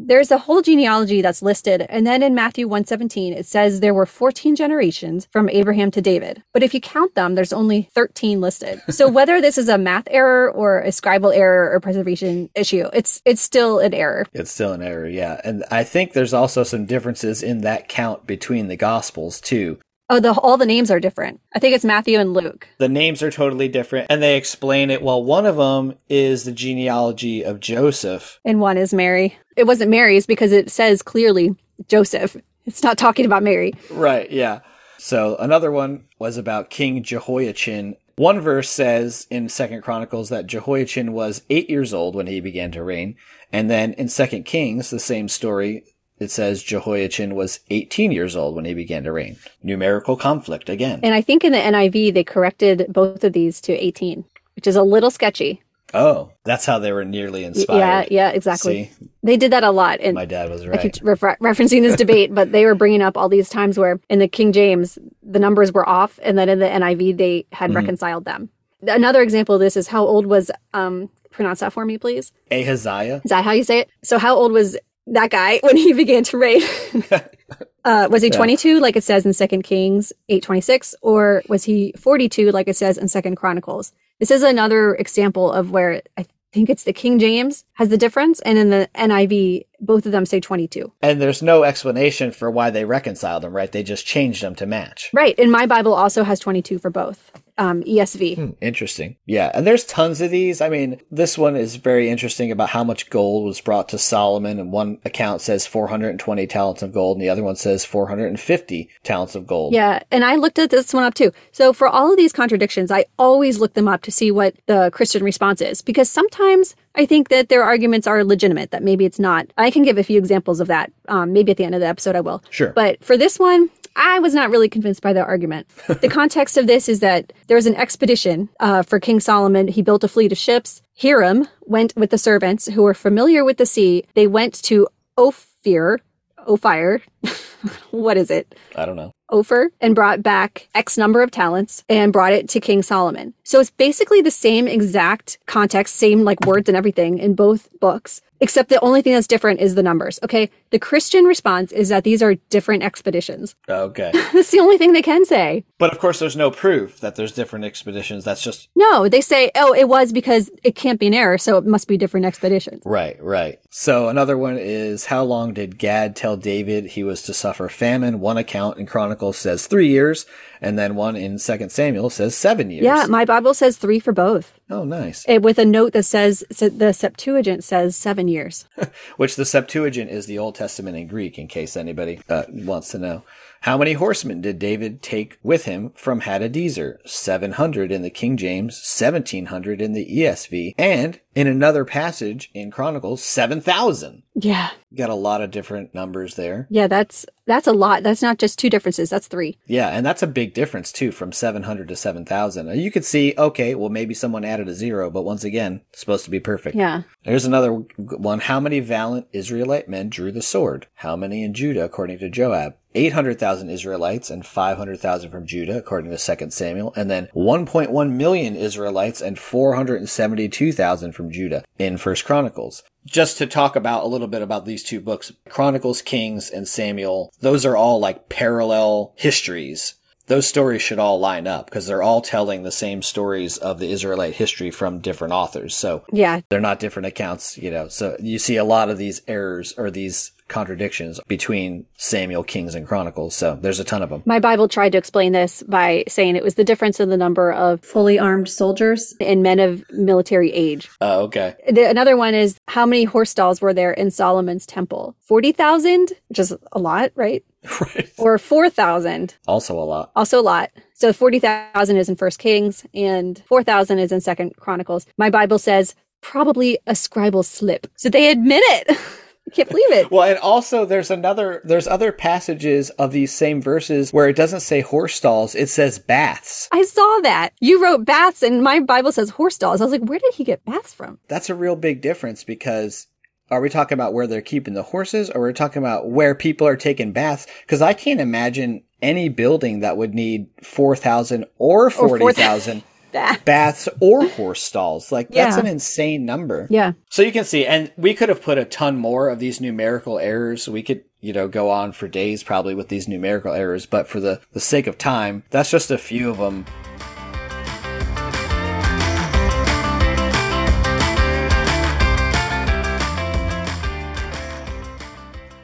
There's a whole genealogy that's listed, and then in Matthew 117, it says there were 14 generations from Abraham to David. But if you count them, there's only 13 listed. So whether this is a math error or a scribal error or preservation issue, it's it's still an error. It's still an error, yeah. And I think there's also some differences in that count between the gospels too. Oh, the all the names are different. I think it's Matthew and Luke. The names are totally different and they explain it. Well, one of them is the genealogy of Joseph. and one is Mary. It wasn't Mary's because it says clearly Joseph. It's not talking about Mary. Right, yeah. So another one was about King Jehoiachin. One verse says in Second Chronicles that Jehoiachin was eight years old when he began to reign, and then in Second Kings, the same story, it says Jehoiachin was 18 years old when he began to reign. Numerical conflict again. And I think in the NIV they corrected both of these to 18, which is a little sketchy. Oh, that's how they were nearly inspired. Yeah, yeah, exactly. See, They did that a lot. And my dad was I right. keep refer- referencing this debate, but they were bringing up all these times where in the King James the numbers were off, and then in the NIV they had reconciled them. Another example of this is how old was um pronounce that for me, please. Ahaziah? Is that how you say it? So how old was that guy when he began to reign? uh, was he 22, like it says in Second Kings 8:26, or was he 42, like it says in Second Chronicles? This is another example of where I think it's the King James has the difference, and in the NIV, both of them say 22. And there's no explanation for why they reconciled them, right? They just changed them to match. Right, and my Bible also has 22 for both. Um, ESV. Interesting. Yeah. And there's tons of these. I mean, this one is very interesting about how much gold was brought to Solomon. And one account says 420 talents of gold, and the other one says 450 talents of gold. Yeah, and I looked at this one up too. So for all of these contradictions, I always look them up to see what the Christian response is because sometimes I think that their arguments are legitimate, that maybe it's not. I can give a few examples of that. Um, maybe at the end of the episode, I will. Sure. But for this one, I was not really convinced by their argument. the context of this is that there was an expedition uh, for King Solomon. He built a fleet of ships. Hiram went with the servants who were familiar with the sea. They went to Ophir, Ophir. what is it? I don't know. Ophir and brought back X number of talents and brought it to King Solomon. So it's basically the same exact context, same like words and everything in both books, except the only thing that's different is the numbers. Okay. The Christian response is that these are different expeditions. Okay. That's the only thing they can say. but of course, there's no proof that there's different expeditions. That's just No, they say, oh, it was because it can't be an error, so it must be different expeditions. right, right. So another one is how long did Gad tell David he was to suffer famine? One account in Chronicles says three years, and then one in Second Samuel says seven years. Yeah, my Bible says three for both, oh, nice. eh, with a note that says the Septuagint says seven years. Which the Septuagint is the Old Testament in Greek, in case anybody uh, wants to know. How many horsemen did David take with him from Hadadezer? 700 in the King James, 1700 in the ESV, and in another passage in Chronicles, 7,000. Yeah. You got a lot of different numbers there. Yeah, that's that's a lot. That's not just two differences, that's three. Yeah, and that's a big difference too from 700 to 7,000. You could see, okay, well maybe someone added a zero, but once again, supposed to be perfect. Yeah. There's another one. How many valiant Israelite men drew the sword? How many in Judah, according to Joab? 800,000 Israelites and 500,000 from Judah, according to 2 Samuel, and then 1.1 million Israelites and 472,000 from Judah in First Chronicles. Just to talk about a little bit about these two books, Chronicles, Kings, and Samuel, those are all like parallel histories. Those stories should all line up because they're all telling the same stories of the Israelite history from different authors. So Yeah. they're not different accounts, you know. So you see a lot of these errors or these contradictions between Samuel, Kings, and Chronicles. So there's a ton of them. My Bible tried to explain this by saying it was the difference in the number of fully armed soldiers and men of military age. Oh, okay. The, another one is how many horse stalls were there in Solomon's temple? 40,000, which is a lot, right? Right. Or 4,000, Also a lot. also a lot. So 40,000 is in First Kings and 4,000 is in Second Chronicles. My Bible says probably a scribal slip. So they admit it. Can't believe it. Well, and also there's another, there's other passages of these same verses where it doesn't say horse stalls, it says baths. I saw that. You wrote baths and my Bible says horse stalls. I was like, where did he get baths from? That's a real big difference because are we talking about where they're keeping the horses or are we talking about where people are taking baths? Because I can't imagine any building that would need 4,000 or 40,000 Baths. baths or horse stalls. Like that's an insane number. Yeah. So you can see, and we could have put a ton more of these numerical errors. We could, you know, go on for days probably with these numerical errors, but for the, the sake of time, that's just a few of them.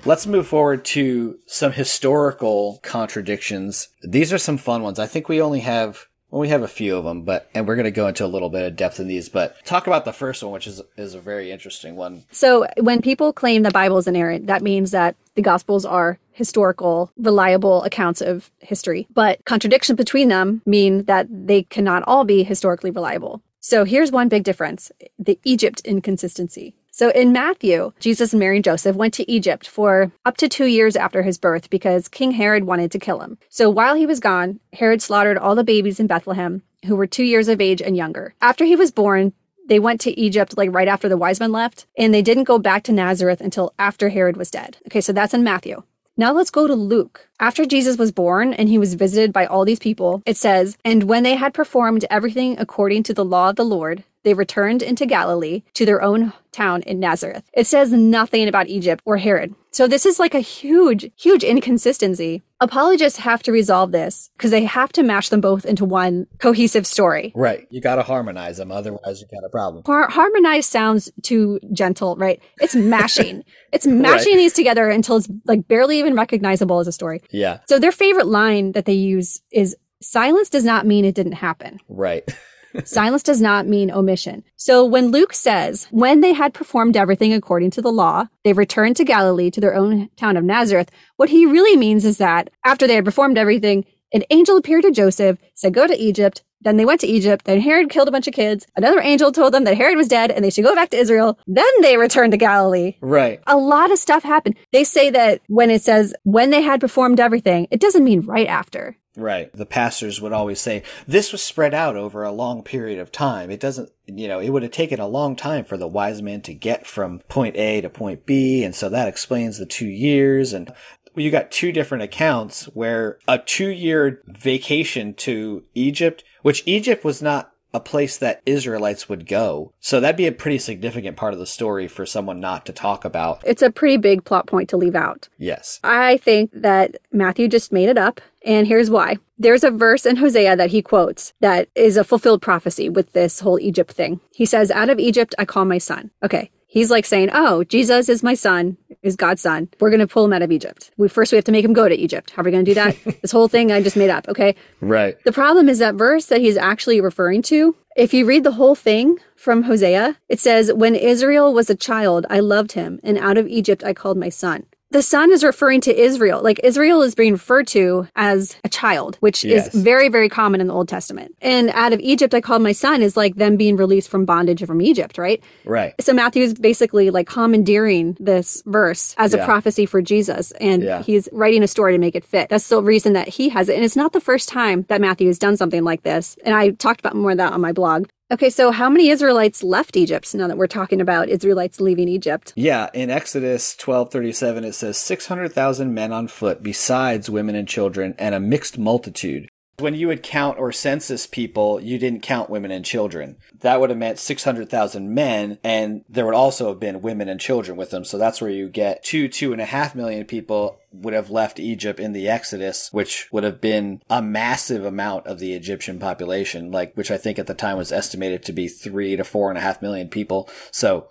Let's move forward to some historical contradictions. These are some fun ones. I think we only have well, we have a few of them, but and we're going to go into a little bit of depth in these. But talk about the first one, which is is a very interesting one. So when people claim the Bible is inerrant, that means that the Gospels are historical, reliable accounts of history. But contradictions between them mean that they cannot all be historically reliable. So here's one big difference the Egypt inconsistency. So in Matthew, Jesus and Mary and Joseph went to Egypt for up to two years after his birth because King Herod wanted to kill him. So while he was gone, Herod slaughtered all the babies in Bethlehem who were two years of age and younger. After he was born, they went to Egypt like right after the wise men left, and they didn't go back to Nazareth until after Herod was dead. Okay, so that's in Matthew. Now let's go to Luke. After Jesus was born and he was visited by all these people, it says, And when they had performed everything according to the law of the Lord, they returned into Galilee to their own town in Nazareth. It says nothing about Egypt or Herod. So this is like a huge, huge inconsistency. Apologists have to resolve this because they have to mash them both into one cohesive story. Right. You got to harmonize them, otherwise you got a problem. Har- harmonize sounds too gentle, right? It's mashing. it's mashing these together until it's like barely even recognizable as a story. Yeah. So their favorite line that they use is silence does not mean it didn't happen. Right. silence does not mean omission. So when Luke says, when they had performed everything according to the law, they returned to Galilee to their own town of Nazareth, what he really means is that after they had performed everything, an angel appeared to Joseph, said, go to Egypt. Then they went to Egypt. Then Herod killed a bunch of kids. Another angel told them that Herod was dead and they should go back to Israel. Then they returned to Galilee. right. A lot of stuff happened. They say that when it says when they had performed everything, it doesn't mean right after. Right. The pastors would always say, this was spread out over a long period of time. It doesn't, you know, it would have taken a long time for the wise man to get from point A to point B. And so that explains the two years. And you got two different accounts where a two year vacation to Egypt, which Egypt was not a place that Israelites would go. So that'd be a pretty significant part of the story for someone not to talk about. It's a pretty big plot point to leave out. Yes. I think that Matthew just made it up, and here's why. There's a verse in Hosea that he quotes that is a fulfilled prophecy with this whole Egypt thing. He says, Out of Egypt I call my son. Okay. He's like saying, Oh, Jesus is my son, is God's son. We're going to pull him out of Egypt. We first we have to make him go to Egypt. How are we going to do that? this whole thing I just made up. Okay. Right. The problem is that verse that he's actually referring to. If you read the whole thing from Hosea, it says, When Israel was a child, I loved him, and out of Egypt I called my son. The son is referring to Israel. Like Israel is being referred to as a child, which Yes. is very, very common in the Old Testament. And out of Egypt, I called my son is like them being released from bondage from Egypt, right? Right. So Matthew's basically like commandeering this verse as a prophecy for Jesus, and Yeah. he's writing a story to make it fit. That's the reason that he has it. And it's not the first time that Matthew has done something like this. And I talked about more of that on my blog. Okay, so how many Israelites left Egypt now that we're talking about Israelites leaving Egypt? Yeah, in Exodus 12:37 it says 600,000 men on foot besides women and children and a mixed multitude. When you would count or census people, you didn't count women and children. That would have meant 600,000 men, and there would also have been women and children with them. So that's where you get two, two and a half million people would have left Egypt in the Exodus, which would have been a massive amount of the Egyptian population, like, which I think at the time was estimated to be three to four and a half million people. So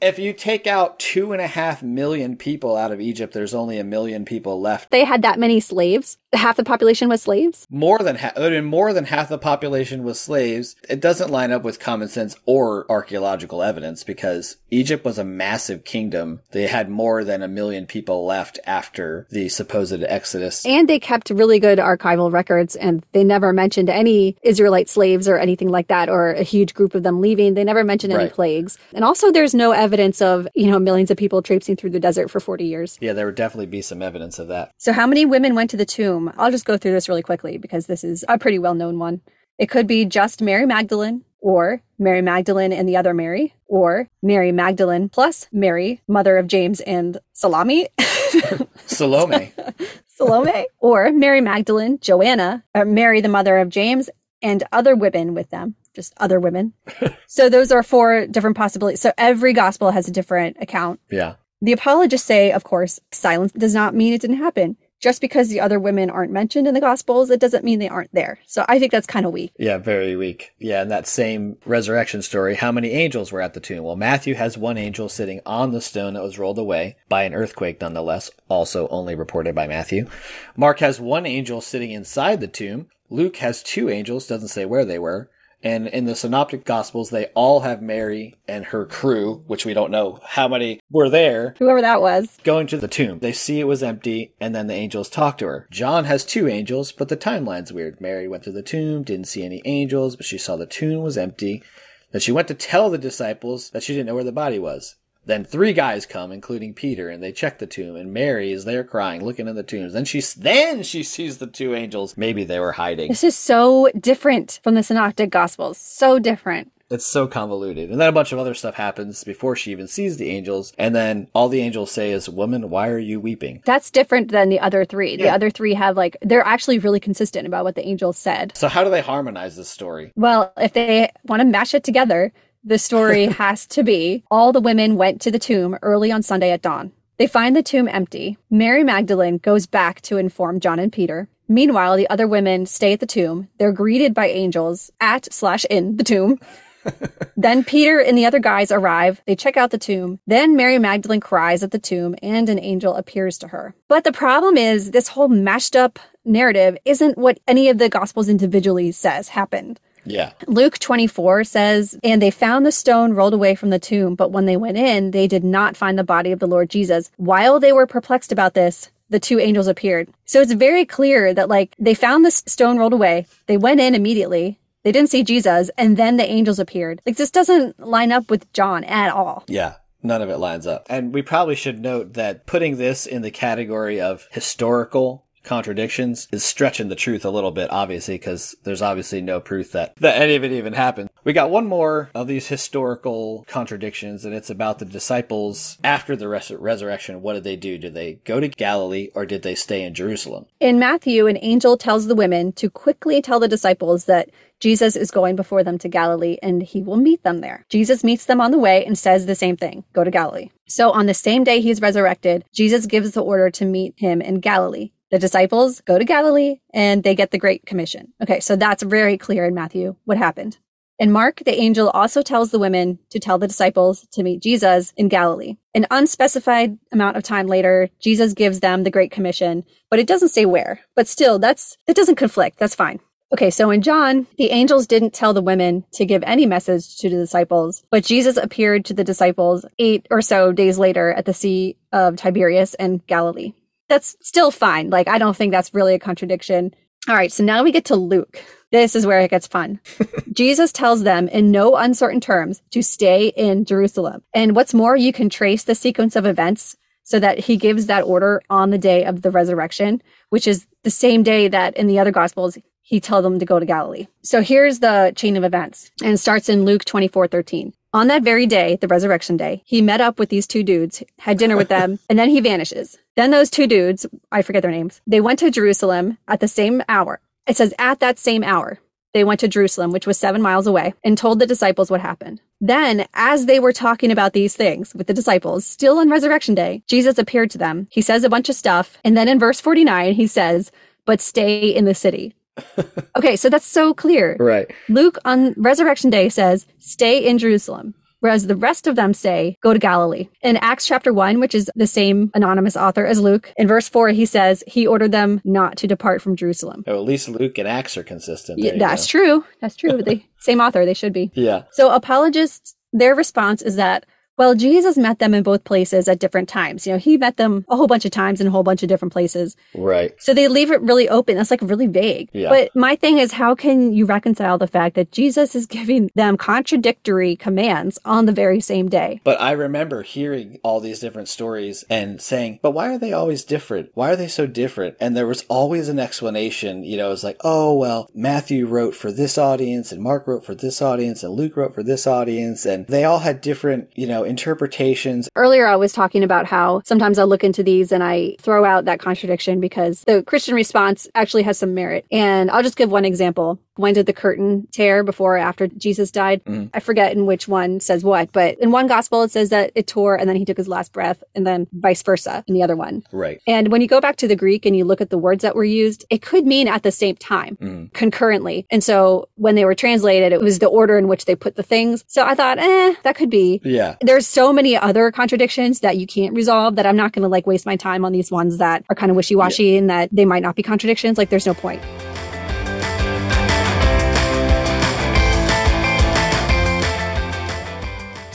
if you take out two and a half million people out of Egypt, there's only a million people left. They had that many slaves. Half the population was slaves. More than half, more than half the population was slaves. It doesn't line up with common sense or archaeological evidence because Egypt was a massive kingdom. They had more than a million people left after the supposed Exodus. And they kept really good archival records and they never mentioned any Israelite slaves or anything like that or a huge group of them leaving. They never mentioned any Right. plagues. And also there's no evidence of, you know, millions of people traipsing through the desert for 40 years. Yeah, there would definitely be some evidence of that. So how many women went to the tomb? I'll just go through this really quickly because this is a pretty well-known one. It could be just Mary Magdalene or Mary Magdalene and the other Mary or Mary Magdalene plus Mary, mother of James and Salami. Salome. Salome, or Mary Magdalene, Joanna, or Mary, the mother of James, and other women with them, just other women. so those are four different possibilities. So every gospel has a different account. yeah. The apologists say, of course, silence does not mean it didn't happen. Just because the other women aren't mentioned in the gospels, it doesn't mean they aren't there. So I think that's kind of weak. Yeah, very weak. Yeah, and that same resurrection story, how many angels were at the tomb? Well, Matthew has one angel sitting on the stone that was rolled away by an earthquake, nonetheless, also only reported by Matthew. Mark has one angel sitting inside the tomb. Luke has two angels, doesn't say where they were. And in the synoptic gospels, they all have Mary and her crew, which we don't know how many were there, Whoever that was. going to the tomb. They see it was empty, and then the angels talk to her. John has two angels, but the timeline's weird. Mary went to the tomb, didn't see any angels, but she saw the tomb was empty. Then she went to tell the disciples that she didn't know where the body was. Then three guys come, including Peter, and they check the tomb, and Mary is there crying, looking in the tombs. Then she, then she sees the two angels. Maybe they were hiding. This is so different from the synoptic gospels. So different. It's so convoluted. And then a bunch of other stuff happens before she even sees the angels. And then all the angels say is, Woman, why are you weeping? That's different than the other three. The other three have like, they're actually really consistent about what the angels said. So how do they harmonize this story? Well, if they want to mash it together, the story has to be all the women went to the tomb early on Sunday at dawn. They find the tomb empty. Mary Magdalene goes back to inform John and Peter. Meanwhile, the other women stay at the tomb. They're greeted by angels at slash in the tomb. then Peter and the other guys arrive. They check out the tomb. Then Mary Magdalene cries at the tomb and an angel appears to her. But the problem is this whole mashed up narrative isn't what any of the gospels individually says happened. Yeah. Luke 24 says, And they found the stone rolled away from the tomb, but when they went in, they did not find the body of the Lord Jesus. While they were perplexed about this, the two angels appeared. So it's very clear that, like, they found the stone rolled away, they went in immediately, they didn't see Jesus, and then the angels appeared. Like, this doesn't line up with John at all. Yeah. None of it lines up. And we probably should note that putting this in the category of historical contradictions is stretching the truth a little bit, obviously, because there's obviously no proof that, that any of it even happened. We got one more of these historical contradictions, and it's about the disciples after the res- resurrection. What did they do? Did they go to Galilee or did they stay in Jerusalem? In Matthew, an angel tells the women to quickly tell the disciples that Jesus is going before them to Galilee and he will meet them there. Jesus meets them on the way and says the same thing go to Galilee. So on the same day he's resurrected, Jesus gives the order to meet him in Galilee. The disciples go to Galilee and they get the Great Commission. Okay, so that's very clear in Matthew what happened. In Mark, the angel also tells the women to tell the disciples to meet Jesus in Galilee. An unspecified amount of time later, Jesus gives them the Great Commission, but it doesn't say where. But still, that's that doesn't conflict. That's fine. Okay, so in John, the angels didn't tell the women to give any message to the disciples, but Jesus appeared to the disciples eight or so days later at the Sea of Tiberias in Galilee. That's still fine. Like, I don't think that's really a contradiction. All right, so now we get to Luke. This is where it gets fun. Jesus tells them in no uncertain terms to stay in Jerusalem. And what's more, you can trace the sequence of events so that he gives that order on the day of the resurrection, which is the same day that in the other gospels he told them to go to Galilee. So here's the chain of events and starts in Luke 24, 13. On that very day, the resurrection day, he met up with these two dudes, had dinner with them, and then he vanishes. Then those two dudes, I forget their names, they went to Jerusalem at the same hour. It says at that same hour, they went to Jerusalem, which was seven miles away, and told the disciples what happened. Then, as they were talking about these things with the disciples, still on resurrection day, Jesus appeared to them. He says a bunch of stuff. And then in verse 49, he says, but stay in the city. Okay, so that's so clear. Right. Luke on resurrection day says, stay in Jerusalem. Whereas the rest of them say, go to Galilee. In Acts chapter 1, which is the same anonymous author as Luke, in verse 4, he says he ordered them not to depart from Jerusalem. Oh, at least Luke and Acts are consistent. Yeah, that's go. true. That's true. they same author, they should be. Yeah. So apologists, their response is that, well, Jesus met them in both places at different times. You know, he met them a whole bunch of times in a whole bunch of different places. Right. So they leave it really open. That's like really vague. Yeah. But my thing is, how can you reconcile the fact that Jesus is giving them contradictory commands on the very same day? But I remember hearing all these different stories and saying, but why are they always different? Why are they so different? And there was always an explanation. You know, it was like, oh, well, Matthew wrote for this audience and Mark wrote for this audience and Luke wrote for this audience. And they all had different, you know, interpretations. Earlier, I was talking about how sometimes I'll look into these and I throw out that contradiction because the Christian response actually has some merit. And I'll just give one example. When did the curtain tear before or after Jesus died? Mhm. I forget in which one says what, but in one gospel it says that it tore and then he took his last breath and then vice versa in the other one. Right. And when you go back to the Greek and you look at the words that were used, it could mean at the same time, Mhm. concurrently. And so when they were translated, it was the order in which they put the things. So I thought, eh, that could be. Yeah. There's so many other contradictions that you can't resolve that I'm not going to like waste my time on these ones that are kind of wishy washy and that they might not be contradictions. Like there's no point.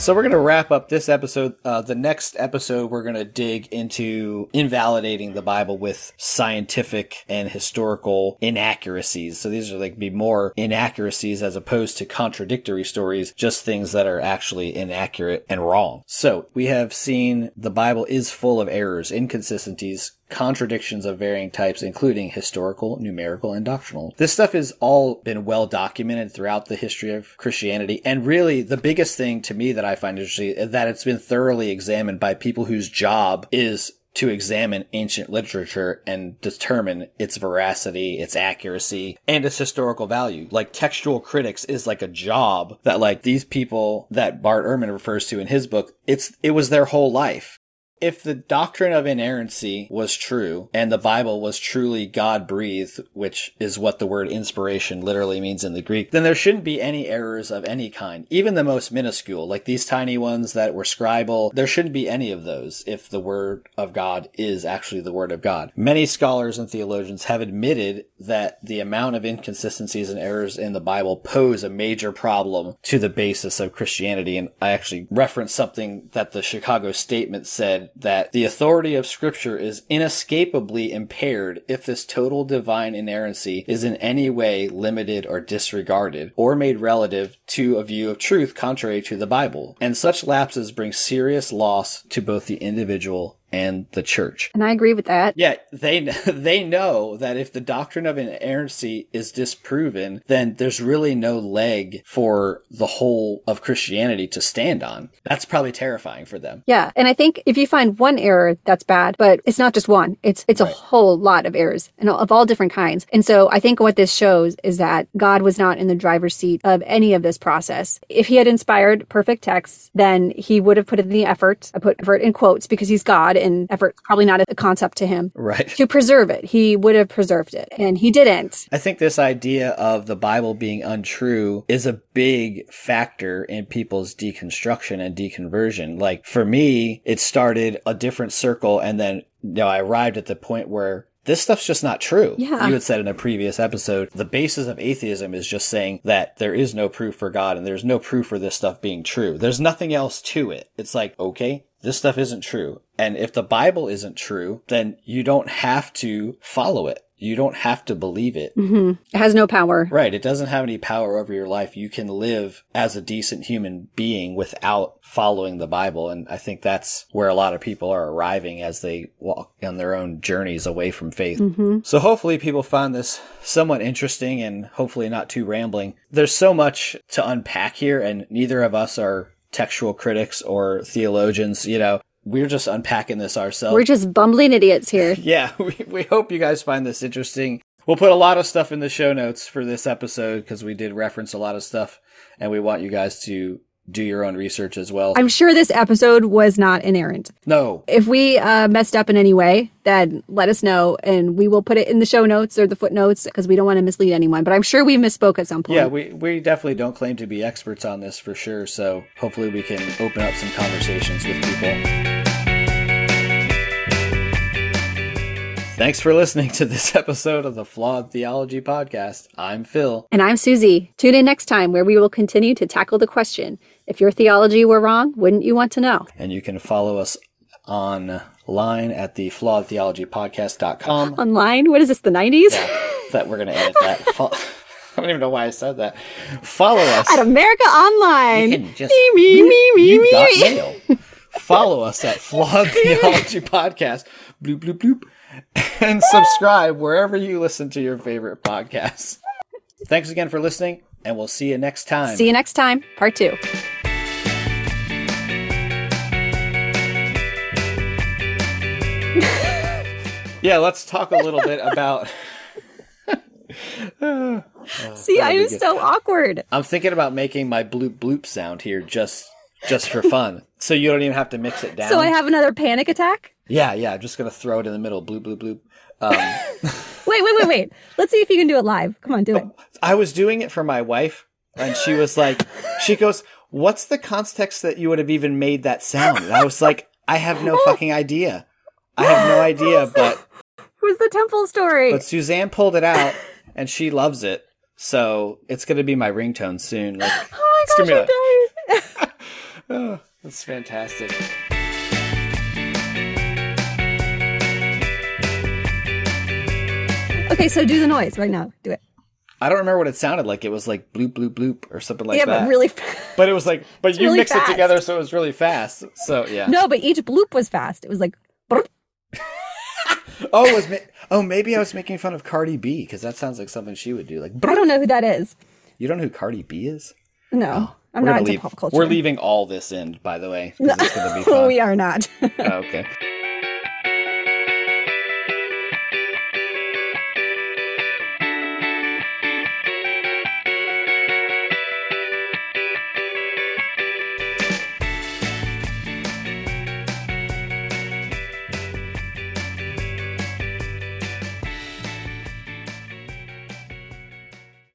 So we're going to wrap up this episode. Uh, the next episode, we're going to dig into invalidating the Bible with scientific and historical inaccuracies. So these are like be more inaccuracies as opposed to contradictory stories, just things that are actually inaccurate and wrong. So we have seen the Bible is full of errors, inconsistencies, contradictions of varying types, including historical, numerical, and doctrinal. This stuff has all been well documented throughout the history of Christianity. And really, the biggest thing to me that I find interesting is that it's been thoroughly examined by people whose job is to examine ancient literature and determine its veracity, its accuracy, and its historical value. Like textual critics is like a job that like these people that Bart Ehrman refers to in his book, it's, it was their whole life if the doctrine of inerrancy was true and the Bible was truly God breathed, which is what the word inspiration literally means in the Greek, then there shouldn't be any errors of any kind, even the most minuscule, like these tiny ones that were scribal. There shouldn't be any of those if the word of God is actually the word of God. Many scholars and theologians have admitted that the amount of inconsistencies and errors in the Bible pose a major problem to the basis of Christianity. And I actually referenced something that the Chicago Statement said that the authority of scripture is inescapably impaired if this total divine inerrancy is in any way limited or disregarded or made relative to a view of truth contrary to the Bible. And such lapses bring serious loss to both the individual and the church. And I agree with that. Yeah, they they know that if the doctrine of inerrancy is disproven, then there's really no leg for the whole of Christianity to stand on. That's probably terrifying for them. Yeah. And I think if you find one error, that's bad, but it's not just one. It's, it's a whole lot of errors and of all different kinds. And so I think what this shows is that God was not in the driver's seat of any of this process. If he had inspired perfect texts, then he would have put in the effort. I put effort in quotes because he's God and effort probably not a concept to him Right. to preserve it. He would have preserved it and he didn't. I think this idea of the Bible being untrue is a big factor in people's deconstruction and deconversion. Like for me, it started a different circle and then you know, I arrived at the point where this stuff's just not true. Yeah. You had said in a previous episode, the basis of atheism is just saying that there is no proof for God and there's no proof for this stuff being true. There's nothing else to it. It's like, okay, this stuff isn't true. And if the Bible isn't true, then you don't have to follow it. You don't have to believe it. Mm-hmm. It has no power. Right. It doesn't have any power over your life. You can live as a decent human being without following the Bible. And I think that's where a lot of people are arriving as they walk on their own journeys away from faith. Mm-hmm. So hopefully people find this somewhat interesting and hopefully not too rambling. There's so much to unpack here and neither of us are textual critics or theologians, you know. We're just unpacking this ourselves. We're just bumbling idiots here. Yeah, we, we hope you guys find this interesting. We'll put a lot of stuff in the show notes for this episode because we did reference a lot of stuff and we want you guys to do your own research as well. I'm sure this episode was not inerrant. no, If we uh, messed up in any way, then let us know and we will put it in the show notes or the footnotes because we don't want to mislead anyone. But I'm sure we misspoke at some point. yeah, we, we definitely don't claim to be experts on this for sure. So hopefully we can open up some conversations with people. Thanks for listening to this episode of the Flawed Theology Podcast. I'm Phil. And I'm Susie. Tune in next time where we will continue to tackle the question if your theology were wrong, wouldn't you want to know? and you can follow us online at the flawedtheologypodcast.com. Online? What is this, the 90s? that we're going to edit that. I don't even know why I said that. Follow us. At America Online. You can just- me, me, me, me, You've got mail. Follow us at Flawed Theology Podcast. Bloop, bloop, bloop. And subscribe wherever you listen to your favorite podcasts. Thanks again for listening, and we'll see you next time. See you next time. Part two. yeah, let's talk a little bit about. Oh, see, I am so awkward. I'm thinking about making my bloop bloop sound here just just for fun. so you don't even have to mix it down. So I have another panic attack? Yeah, yeah. I'm just gonna throw it in the middle. Bloop bloop bloop. Um, Wait, wait, wait, wait. Let's see if you can do it live. Come on, do it. I was doing it for my wife, and she was like, she goes, "What's the context that you would have even made that sound?" And I was like, "I have no fucking idea. I have no idea." But Who's the temple story? but Suzanne pulled it out, and she loves it. So it's gonna be my ringtone soon. Like, oh it's my gonna gosh, be like, dying. oh, that's fantastic. Okay, so do the noise right now. Do it. I don't remember what it sounded like. It was like bloop bloop bloop or something like yeah, that. Yeah, but really. Fast. But it was like, but you really mixed fast. it together, so it was really fast. So yeah. no, but each bloop was fast. It was like. Oh, was ma- oh maybe I was making fun of Cardi B because that sounds like something she would do. Like, I don't know who that is. you don't know who Cardi B is? No, oh, I'm Oh, We're not into leave. pop culture. We're leaving all this in, by the way. It's fun. we are not. Oh, okay.